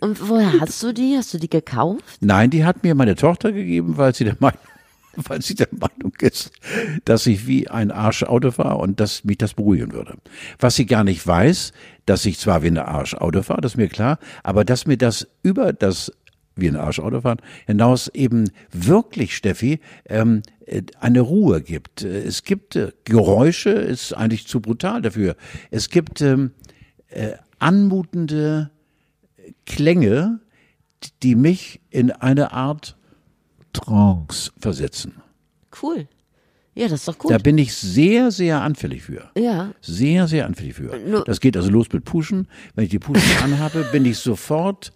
und woher hast du die? Hast du die gekauft? Nein, die hat mir meine Tochter gegeben, weil sie der Meinung, *laughs* weil sie der Meinung ist, dass ich wie ein Arsch Auto fahre und dass mich das beruhigen würde. Was sie gar nicht weiß, dass ich zwar wie ein Arsch Auto fahre, das ist mir klar, aber dass mir das über das wie ein Arsch Auto fahren hinaus eben wirklich, Steffi, ähm, äh, eine Ruhe gibt. Äh, Es gibt äh, Geräusche, ist eigentlich zu brutal dafür. Es gibt ähm, äh, anmutende Klänge, die mich in eine Art Trance versetzen. Cool. Ja, das ist doch gut. Da bin ich sehr, sehr anfällig für. ja. Sehr, sehr anfällig für. Nur- Das geht also los mit Puschen. Wenn ich die Puschen *laughs* anhabe, bin ich sofort.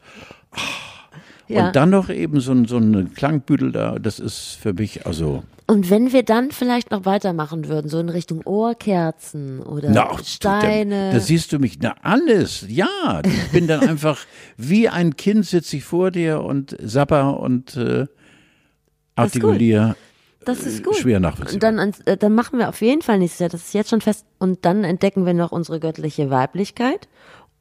Ja. Und dann noch eben so ein, so ein Klangbüdel da, das ist für mich also. Und wenn wir dann vielleicht noch weitermachen würden, so in Richtung Ohrkerzen oder Na, Steine. Da, da siehst du mich, na alles, ja. Ich bin dann *laughs* einfach wie ein Kind sitze ich vor dir und sapper und äh. Artikuliere. das ist gut. Schwer nachvollziehbar. Dann, äh, dann machen wir auf jeden Fall nächstes Jahr, das ist jetzt schon fest. Und dann entdecken wir noch unsere göttliche Weiblichkeit.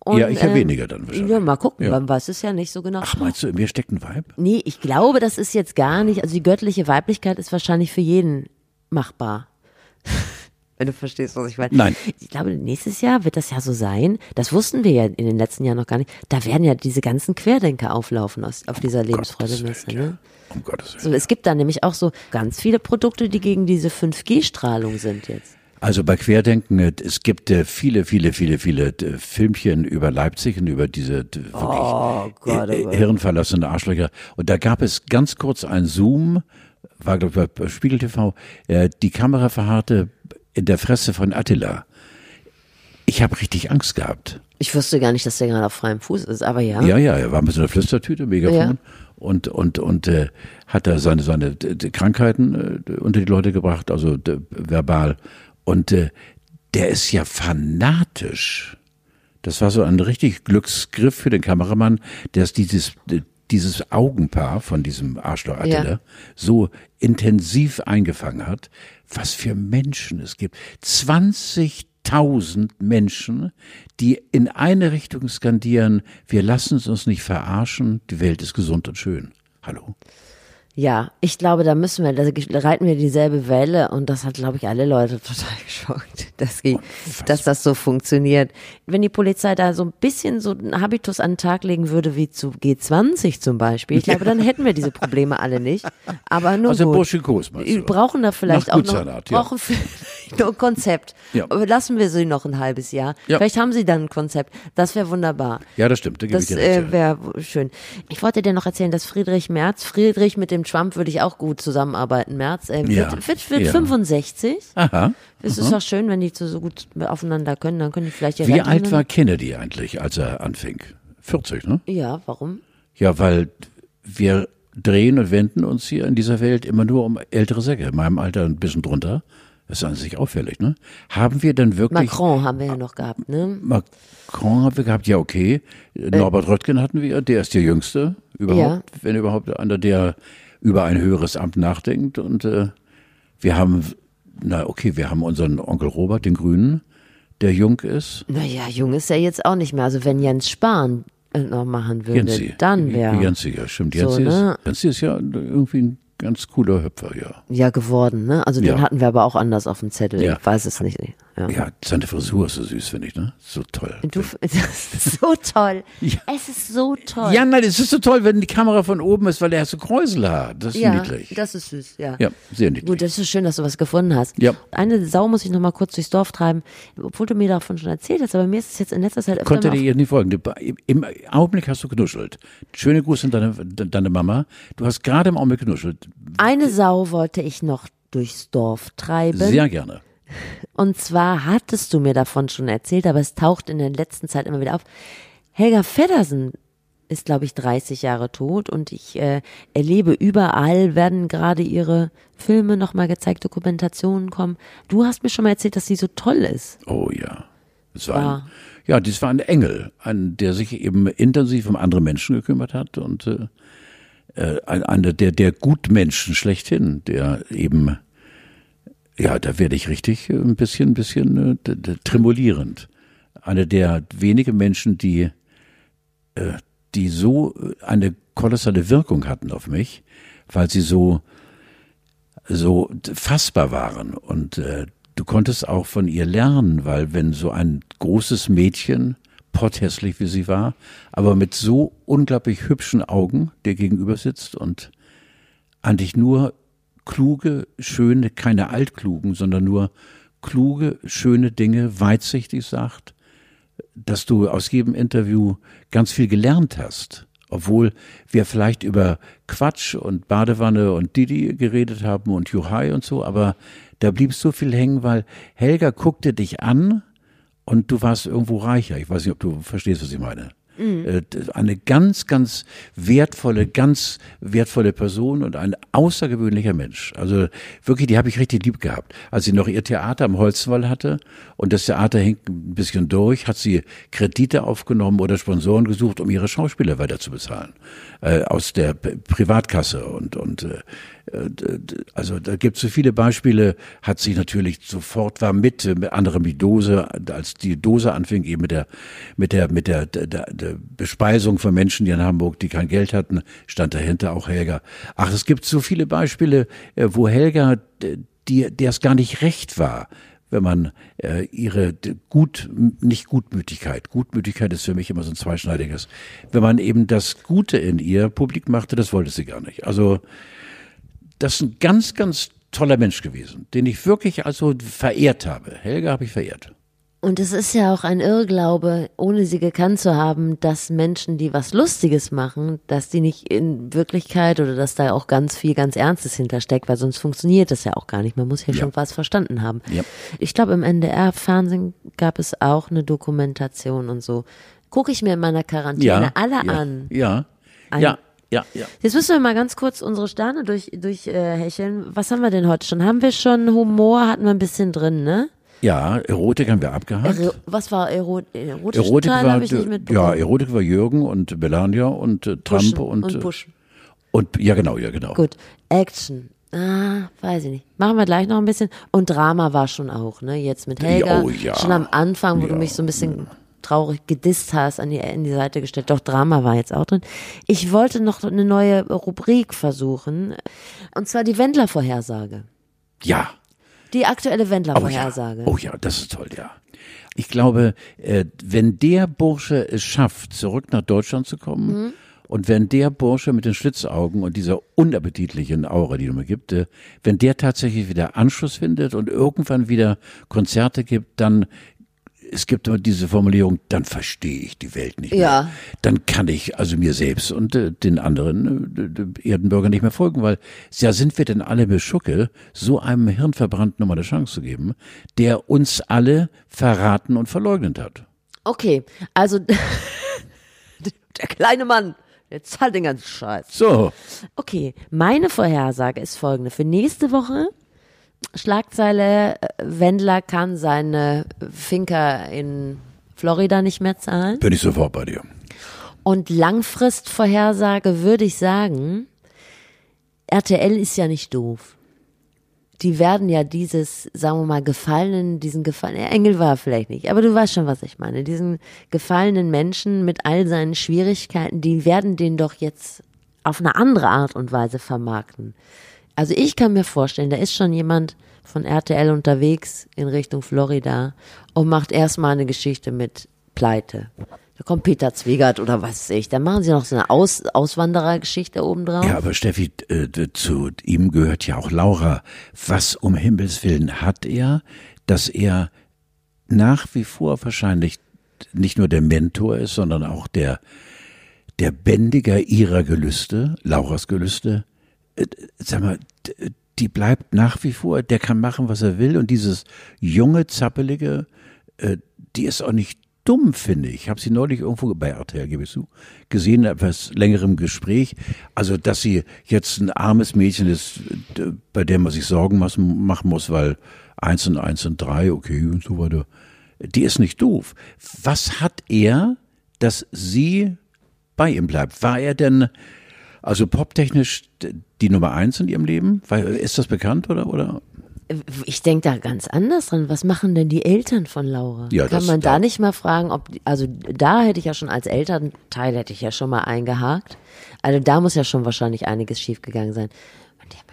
Und, Ja, ich ja ähm, weniger dann wahrscheinlich. Ja, mal gucken, Ja. man weiß es ja nicht so genau. Ach, meinst du, in mir steckt ein Vibe? Nee, ich glaube, das ist jetzt gar nicht, also die göttliche Weiblichkeit ist wahrscheinlich für jeden machbar. *laughs* Wenn du verstehst, was ich meine. Nein. Ich glaube, nächstes Jahr wird das ja so sein. Das wussten wir ja in den letzten Jahren noch gar nicht. Da werden ja diese ganzen Querdenker auflaufen aus, auf dieser Lebensfreude-Messe. Willen, ja. Um Gottes Willen. So, es gibt da nämlich auch so ganz viele Produkte, die gegen diese 5G-Strahlung sind jetzt. Also bei Querdenken, äh, es gibt äh, viele, viele, viele, viele äh, Filmchen über Leipzig und über diese wirklich Oh Gott, oh Gott. hirnverlassene Arschlöcher. Und da gab es ganz kurz ein Zoom, war glaube ich bei Spiegel TV, die Kamera verharrte in der Fresse von Attila. Ich habe richtig Angst gehabt. Ich wusste gar nicht, dass der gerade auf freiem Fuß ist, aber ja. Ja, ja, er war mit so einer Flüstertüte, Megafon. Ja. Und, und, und äh, hat da seine, seine d- Krankheiten äh, unter die Leute gebracht, also verbal. Und äh, der ist ja fanatisch. Das war so ein richtig Glücksgriff für den Kameramann, der es dieses, dieses Augenpaar von diesem Arschloch Attila Ja. so intensiv eingefangen hat, was für Menschen es gibt. 20.000 Menschen, die in eine Richtung skandieren, wir lassen es uns nicht verarschen, die Welt ist gesund und schön. Hallo? Ja, ich glaube, da müssen wir, da reiten wir dieselbe Welle und das hat, glaube ich, alle Leute *laughs* total geschockt, dass, die, dass das so funktioniert. Wenn die Polizei da so ein bisschen so einen Habitus an den Tag legen würde, wie zu G20 zum Beispiel, ich glaube, dann hätten wir diese Probleme alle nicht. Aber nur Also gut. Wir brauchen da vielleicht auch noch, ja. brauchen vielleicht *laughs* noch ein Konzept. Ja. Aber lassen wir sie noch ein halbes Jahr. Ja. Vielleicht haben sie dann ein Konzept. Das wäre wunderbar. Ja, das stimmt, da Das äh, wäre schön. Ich wollte dir noch erzählen, dass Friedrich Merz, Friedrich mit dem Trump würde ich auch gut zusammenarbeiten, Merz, äh, Ja. wird, wird, wird Ja. 65. Aha. Es ist doch schön, wenn die so gut aufeinander können, dann können die vielleicht die Wie alt nehmen. war Kennedy eigentlich, als er anfing? 40, ne? Ja, warum? Ja, weil wir drehen und wenden uns hier in dieser Welt immer nur um ältere Säcke. In meinem Alter ein bisschen drunter. Das ist an sich auffällig, ne? Haben wir dann wirklich. Macron haben wir ja noch gehabt, ne? Macron haben wir gehabt, ja, okay. Norbert Röttgen hatten wir, der ist der Jüngste überhaupt, wenn überhaupt einer, der über ein höheres Amt nachdenkt. Und äh, wir haben, na okay, wir haben unseren Onkel Robert, den Grünen, der jung ist. Naja, jung ist er jetzt auch nicht mehr. Also wenn Jens Spahn äh, noch machen würde, Jensi. dann wäre Jensi, ja, stimmt. So, Jensi, ne? ist, Jensi ist ja irgendwie ein ganz cooler Hüpfer, ja. ja geworden, ne? Also den Ja. hatten wir aber auch anders auf dem Zettel. Ja. Ich weiß es nicht. Ja. Ja, seine Frisur ist so süß, finde ich, ne? So toll. Du, *laughs* das ist so toll. Ja. Es ist so toll. Ja, nein, es ist so toll, wenn die Kamera von oben ist, weil er so Kräuselhaar. Das ist Ja, niedlich. das ist süß, ja. Ja, sehr niedlich. Gut, das ist schön, dass du was gefunden hast. Ja. Eine Sau muss ich noch mal kurz durchs Dorf treiben, obwohl du mir davon schon erzählt hast, aber mir ist es jetzt in letzter Zeit öfter Konnte dir jetzt nicht folgen. Im Augenblick hast du genuschelt. Schöne Grüße an deine, deine Mama. Du hast gerade im Augenblick genuschelt. Eine Sau wollte ich noch durchs Dorf treiben. Sehr gerne. Und zwar hattest du mir davon schon erzählt, aber es taucht in der letzten Zeit immer wieder auf. Helga Feddersen ist, glaube ich, 30 Jahre tot und ich äh, erlebe überall, werden gerade ihre Filme nochmal gezeigt, Dokumentationen kommen. Du hast mir schon mal erzählt, dass sie so toll ist. Oh ja. Das war War- ein, ja, das war ein Engel, ein, der sich eben intensiv um andere Menschen gekümmert hat und äh, äh, ein- einer der, der Gutmenschen schlechthin, der eben, ja, da werde ich richtig äh, ein bisschen, ein bisschen äh, tremolierend. Einer der wenigen Menschen, die, äh, die so äh, eine kolossale Wirkung hatten auf mich, weil sie so, so fassbar waren und äh, du konntest auch von ihr lernen, weil wenn so ein großes Mädchen, potthässlich wie sie war, aber mit so unglaublich hübschen Augen dir gegenüber sitzt und an dich nur kluge, schöne, keine altklugen, sondern nur kluge, schöne Dinge weitsichtig sagt, dass du aus jedem Interview ganz viel gelernt hast. Obwohl wir vielleicht über Quatsch und Badewanne und Didi geredet haben und Juhai und so, aber da blieb so viel hängen, weil Helga guckte dich an und du warst irgendwo reicher. Ich weiß nicht, ob du verstehst, was ich meine. Äh, Eine ganz, ganz wertvolle, ganz wertvolle Person und ein außergewöhnlicher Mensch. Also wirklich, die habe ich richtig lieb gehabt. Als sie noch ihr Theater am Holzwall hatte und das Theater hing ein bisschen durch, hat sie Kredite aufgenommen oder Sponsoren gesucht, um ihre Schauspieler weiter zu bezahlen. Äh, aus der Privatkasse und, und äh, also da gibt es so viele Beispiele, hat sich natürlich sofort war mit, äh, mit anderem die Dose, als die Dose anfing, eben mit der, mit der, mit der, der, der, Bespeisung von Menschen, die in Hamburg, die kein Geld hatten, stand dahinter auch Helga. Ach, es gibt so viele Beispiele, äh, wo Helga, die, der es gar nicht recht war, wenn man äh, ihre gut nicht Gutmütigkeit, Gutmütigkeit ist für mich immer so ein zweischneidiges, wenn man eben das Gute in ihr publik machte, das wollte sie gar nicht. Also das ist ein ganz, ganz toller Mensch gewesen, den ich wirklich also verehrt habe. Helga habe ich verehrt. Und es ist ja auch ein Irrglaube, ohne sie gekannt zu haben, dass Menschen, die was Lustiges machen, dass die nicht in Wirklichkeit oder dass da auch ganz viel ganz Ernstes hintersteckt, weil sonst funktioniert das ja auch gar nicht. Man muss ja, Ja. schon was verstanden haben. Ja. Ich glaube, im NDR-Fernsehen gab es auch eine Dokumentation und so. Gucke ich mir in meiner Quarantäne Ja, alle an. Ja, Ein- ja, ja, ja. Jetzt müssen wir mal ganz kurz unsere Sterne durch, durch äh, hecheln. Was haben wir denn heute schon? Haben wir schon Humor? Hatten wir ein bisschen drin, ne? Ja, Erotik haben wir abgehakt. Ero was war Ero erotische Erotik Teil? war, ich nicht ja. Erotik war Jürgen und Melania und äh, Trump Pushen und, und äh, pushen. und ja genau, ja genau. Gut, Action. Ah, weiß ich nicht. Machen wir gleich noch ein bisschen. Und Drama war schon auch, ne? Jetzt mit Helga. Oh, ja. Schon am Anfang, wo du Ja. mich so ein bisschen traurig gedisst hast, an die, in die Seite gestellt. Doch Drama war jetzt auch drin. Ich wollte noch eine neue Rubrik versuchen. Und zwar die Wendler-Vorhersage. Ja. Die aktuelle Oh ja. Wendler-Vorhersage. oh ja, das ist toll, ja. Ich glaube, äh, wenn der Bursche es schafft, zurück nach Deutschland zu kommen, Mhm. und wenn der Bursche mit den Schlitzaugen und dieser unappetitlichen Aura, die du mir gibt, wenn der tatsächlich wieder Anschluss findet und irgendwann wieder Konzerte gibt, dann es gibt immer diese Formulierung, dann verstehe ich die Welt nicht mehr. Ja. Dann kann ich also mir selbst und äh, den anderen äh, Erdenbürgern nicht mehr folgen, weil ja sind wir denn alle beschucke, so einem Hirnverbrannten nochmal eine Chance zu geben, der uns alle verraten und verleugnet hat. Okay, also *laughs* der kleine Mann, der zahlt den ganzen Scheiß. So, Okay, meine Vorhersage ist folgende. Für nächste Woche Schlagzeile, äh, Wendler kann seine Finca in Florida nicht mehr zahlen. bin ich sofort bei dir. Und Langfristvorhersage würde ich sagen, RTL ist ja nicht doof. Die werden ja dieses, sagen wir mal, gefallenen, diesen gefallenen, Engel war vielleicht nicht, aber du weißt schon, was ich meine, diesen gefallenen Menschen mit all seinen Schwierigkeiten, die werden den doch jetzt auf eine andere Art und Weise vermarkten. Also ich kann mir vorstellen, da ist schon jemand von RTL unterwegs in Richtung Florida und macht erstmal eine Geschichte mit Pleite. Da kommt Peter Zwegert oder was weiß ich. Da machen sie noch so eine Aus Auswanderergeschichte obendrauf. Ja, aber Steffi, äh, zu ihm gehört ja auch Laura. Was um Himmels Willen hat er, dass er nach wie vor wahrscheinlich nicht nur der Mentor ist, sondern auch der, der Bändiger ihrer Gelüste, Lauras Gelüste. Äh, Sag mal, die bleibt nach wie vor, der kann machen, was er will und dieses junge, zappelige, äh, die ist auch nicht dumm, finde ich. Ich habe sie neulich irgendwo bei RTL, gebe ich zu, gesehen, etwas längerem Gespräch. Also, dass sie jetzt ein armes Mädchen ist, bei der man sich Sorgen machen muss, weil eins und eins und drei, okay, und so weiter. Die ist nicht doof. Was hat er, dass sie bei ihm bleibt? War er denn, also poptechnisch die Nummer eins in ihrem Leben? Weil, ist das bekannt oder, oder? Ich denke da ganz anders dran. Was machen denn die Eltern von Laura? Ja, Kann das- man da, da- nicht mal fragen, ob, die- also da hätte ich ja schon als Elternteil hätte ich ja schon mal eingehakt. Also da muss ja schon wahrscheinlich einiges schiefgegangen sein.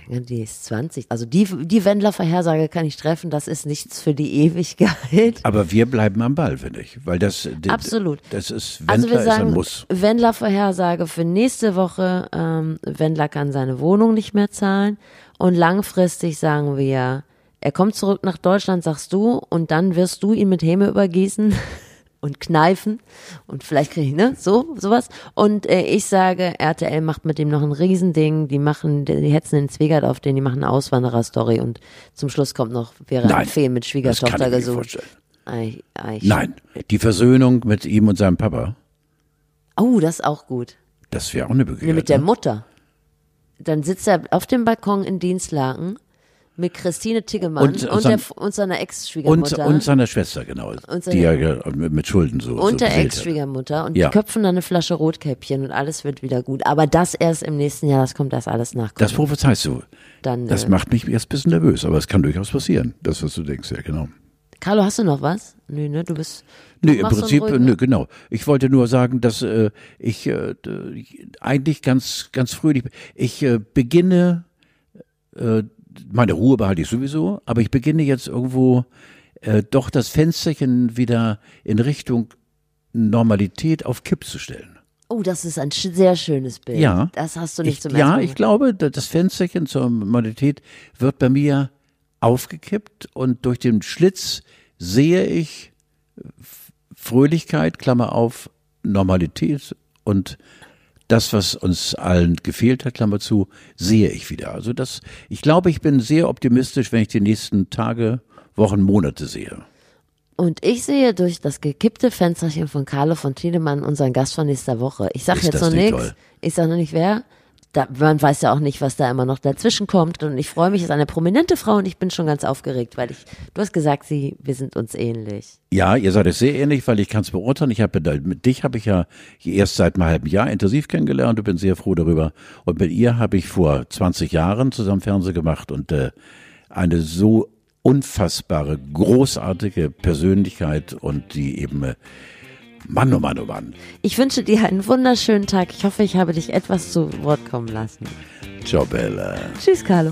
Ja, die ist 20. Also die, die Wendler-Vorhersage kann ich treffen, das ist nichts für die Ewigkeit. Aber wir bleiben am Ball, finde ich. Weil das, Absolut. Das ist, Also Wendler wir ist ein sagen, Muss. Wendler-Vorhersage für nächste Woche, ähm, Wendler kann seine Wohnung nicht mehr zahlen. Und langfristig sagen wir, er kommt zurück nach Deutschland, sagst du, und dann wirst du ihn mit Häme übergießen *laughs* und kneifen und vielleicht kriege ich, ne, so, sowas. Und äh, ich sage, RTL macht mit dem noch ein Riesending, die machen, die, hetzen den Zwegert auf den, die machen eine Auswanderer-Story und zum Schluss kommt noch, wäre Nein, ein Fee mit Schwiegertochter gesucht. Ei, ei, Nein, die Versöhnung mit ihm und seinem Papa, Oh, das ist auch gut. das wäre auch eine Begegnung. mit der Mutter. Dann sitzt er auf dem Balkon in Dienstlaken mit Christine Tiggemann Und- und, und der, sein- und seiner Ex-Schwiegermutter. und seiner Schwester, genau. Und die seine- ja mit Schulden so. so und der beseelt hat. Ex-Schwiegermutter und Ja. die köpfen dann eine Flasche Rotkäppchen und alles wird wieder gut. Aber das erst im nächsten Jahr, das kommt erst alles nach. Das prophezeist du. Dann, Das äh, macht mich jetzt ein bisschen nervös, aber es kann durchaus passieren. Das, was du denkst, ja, genau. Carlo, hast du noch was? Nö, ne, du bist. Nee, du im so einen Prinzip, nö, genau. Ich wollte nur sagen, dass äh, ich äh, eigentlich ganz, ganz fröhlich, ich äh, beginne, äh, meine Ruhe behalte ich sowieso, aber ich beginne jetzt irgendwo äh, doch das Fensterchen wieder in Richtung Normalität auf Kipp zu stellen. Oh, das ist ein sch sehr schönes Bild. Ja. Das hast du nicht Ich, zum ersten ja, Mal. ich glaube, da- das Fensterchen zur Normalität wird bei mir aufgekippt und durch den Schlitz sehe ich F- Fröhlichkeit, Klammer auf, Normalität und das, was uns allen gefehlt hat, Klammer zu, sehe ich wieder. Also das, ich glaube, ich bin sehr optimistisch, wenn ich die nächsten Tage, Wochen, Monate sehe. Und ich sehe durch das gekippte Fensterchen von Carlo von Tiedemann unseren Gast von nächster Woche. Ich sag Ist jetzt noch nicht nichts. Ich sag noch nicht wer. Da, man weiß ja auch nicht, was da immer noch dazwischen kommt. Und ich freue mich, es ist eine prominente Frau und ich bin schon ganz aufgeregt, weil ich, du hast gesagt, sie, wir sind uns ähnlich. Ja, ihr seid es sehr ähnlich, weil ich kann es beurteilen. Ich habe mit dich habe ich ja erst seit einem halben Jahr intensiv kennengelernt und bin sehr froh darüber. Und mit ihr habe ich vor 20 Jahren zusammen Fernsehen gemacht und äh, eine so unfassbare, großartige Persönlichkeit und die eben äh, Mann, oh Mann, oh Mann. Ich wünsche dir einen wunderschönen Tag. Ich hoffe, ich habe dich etwas zu Wort kommen lassen. Ciao, Bella. Tschüss, Carlo.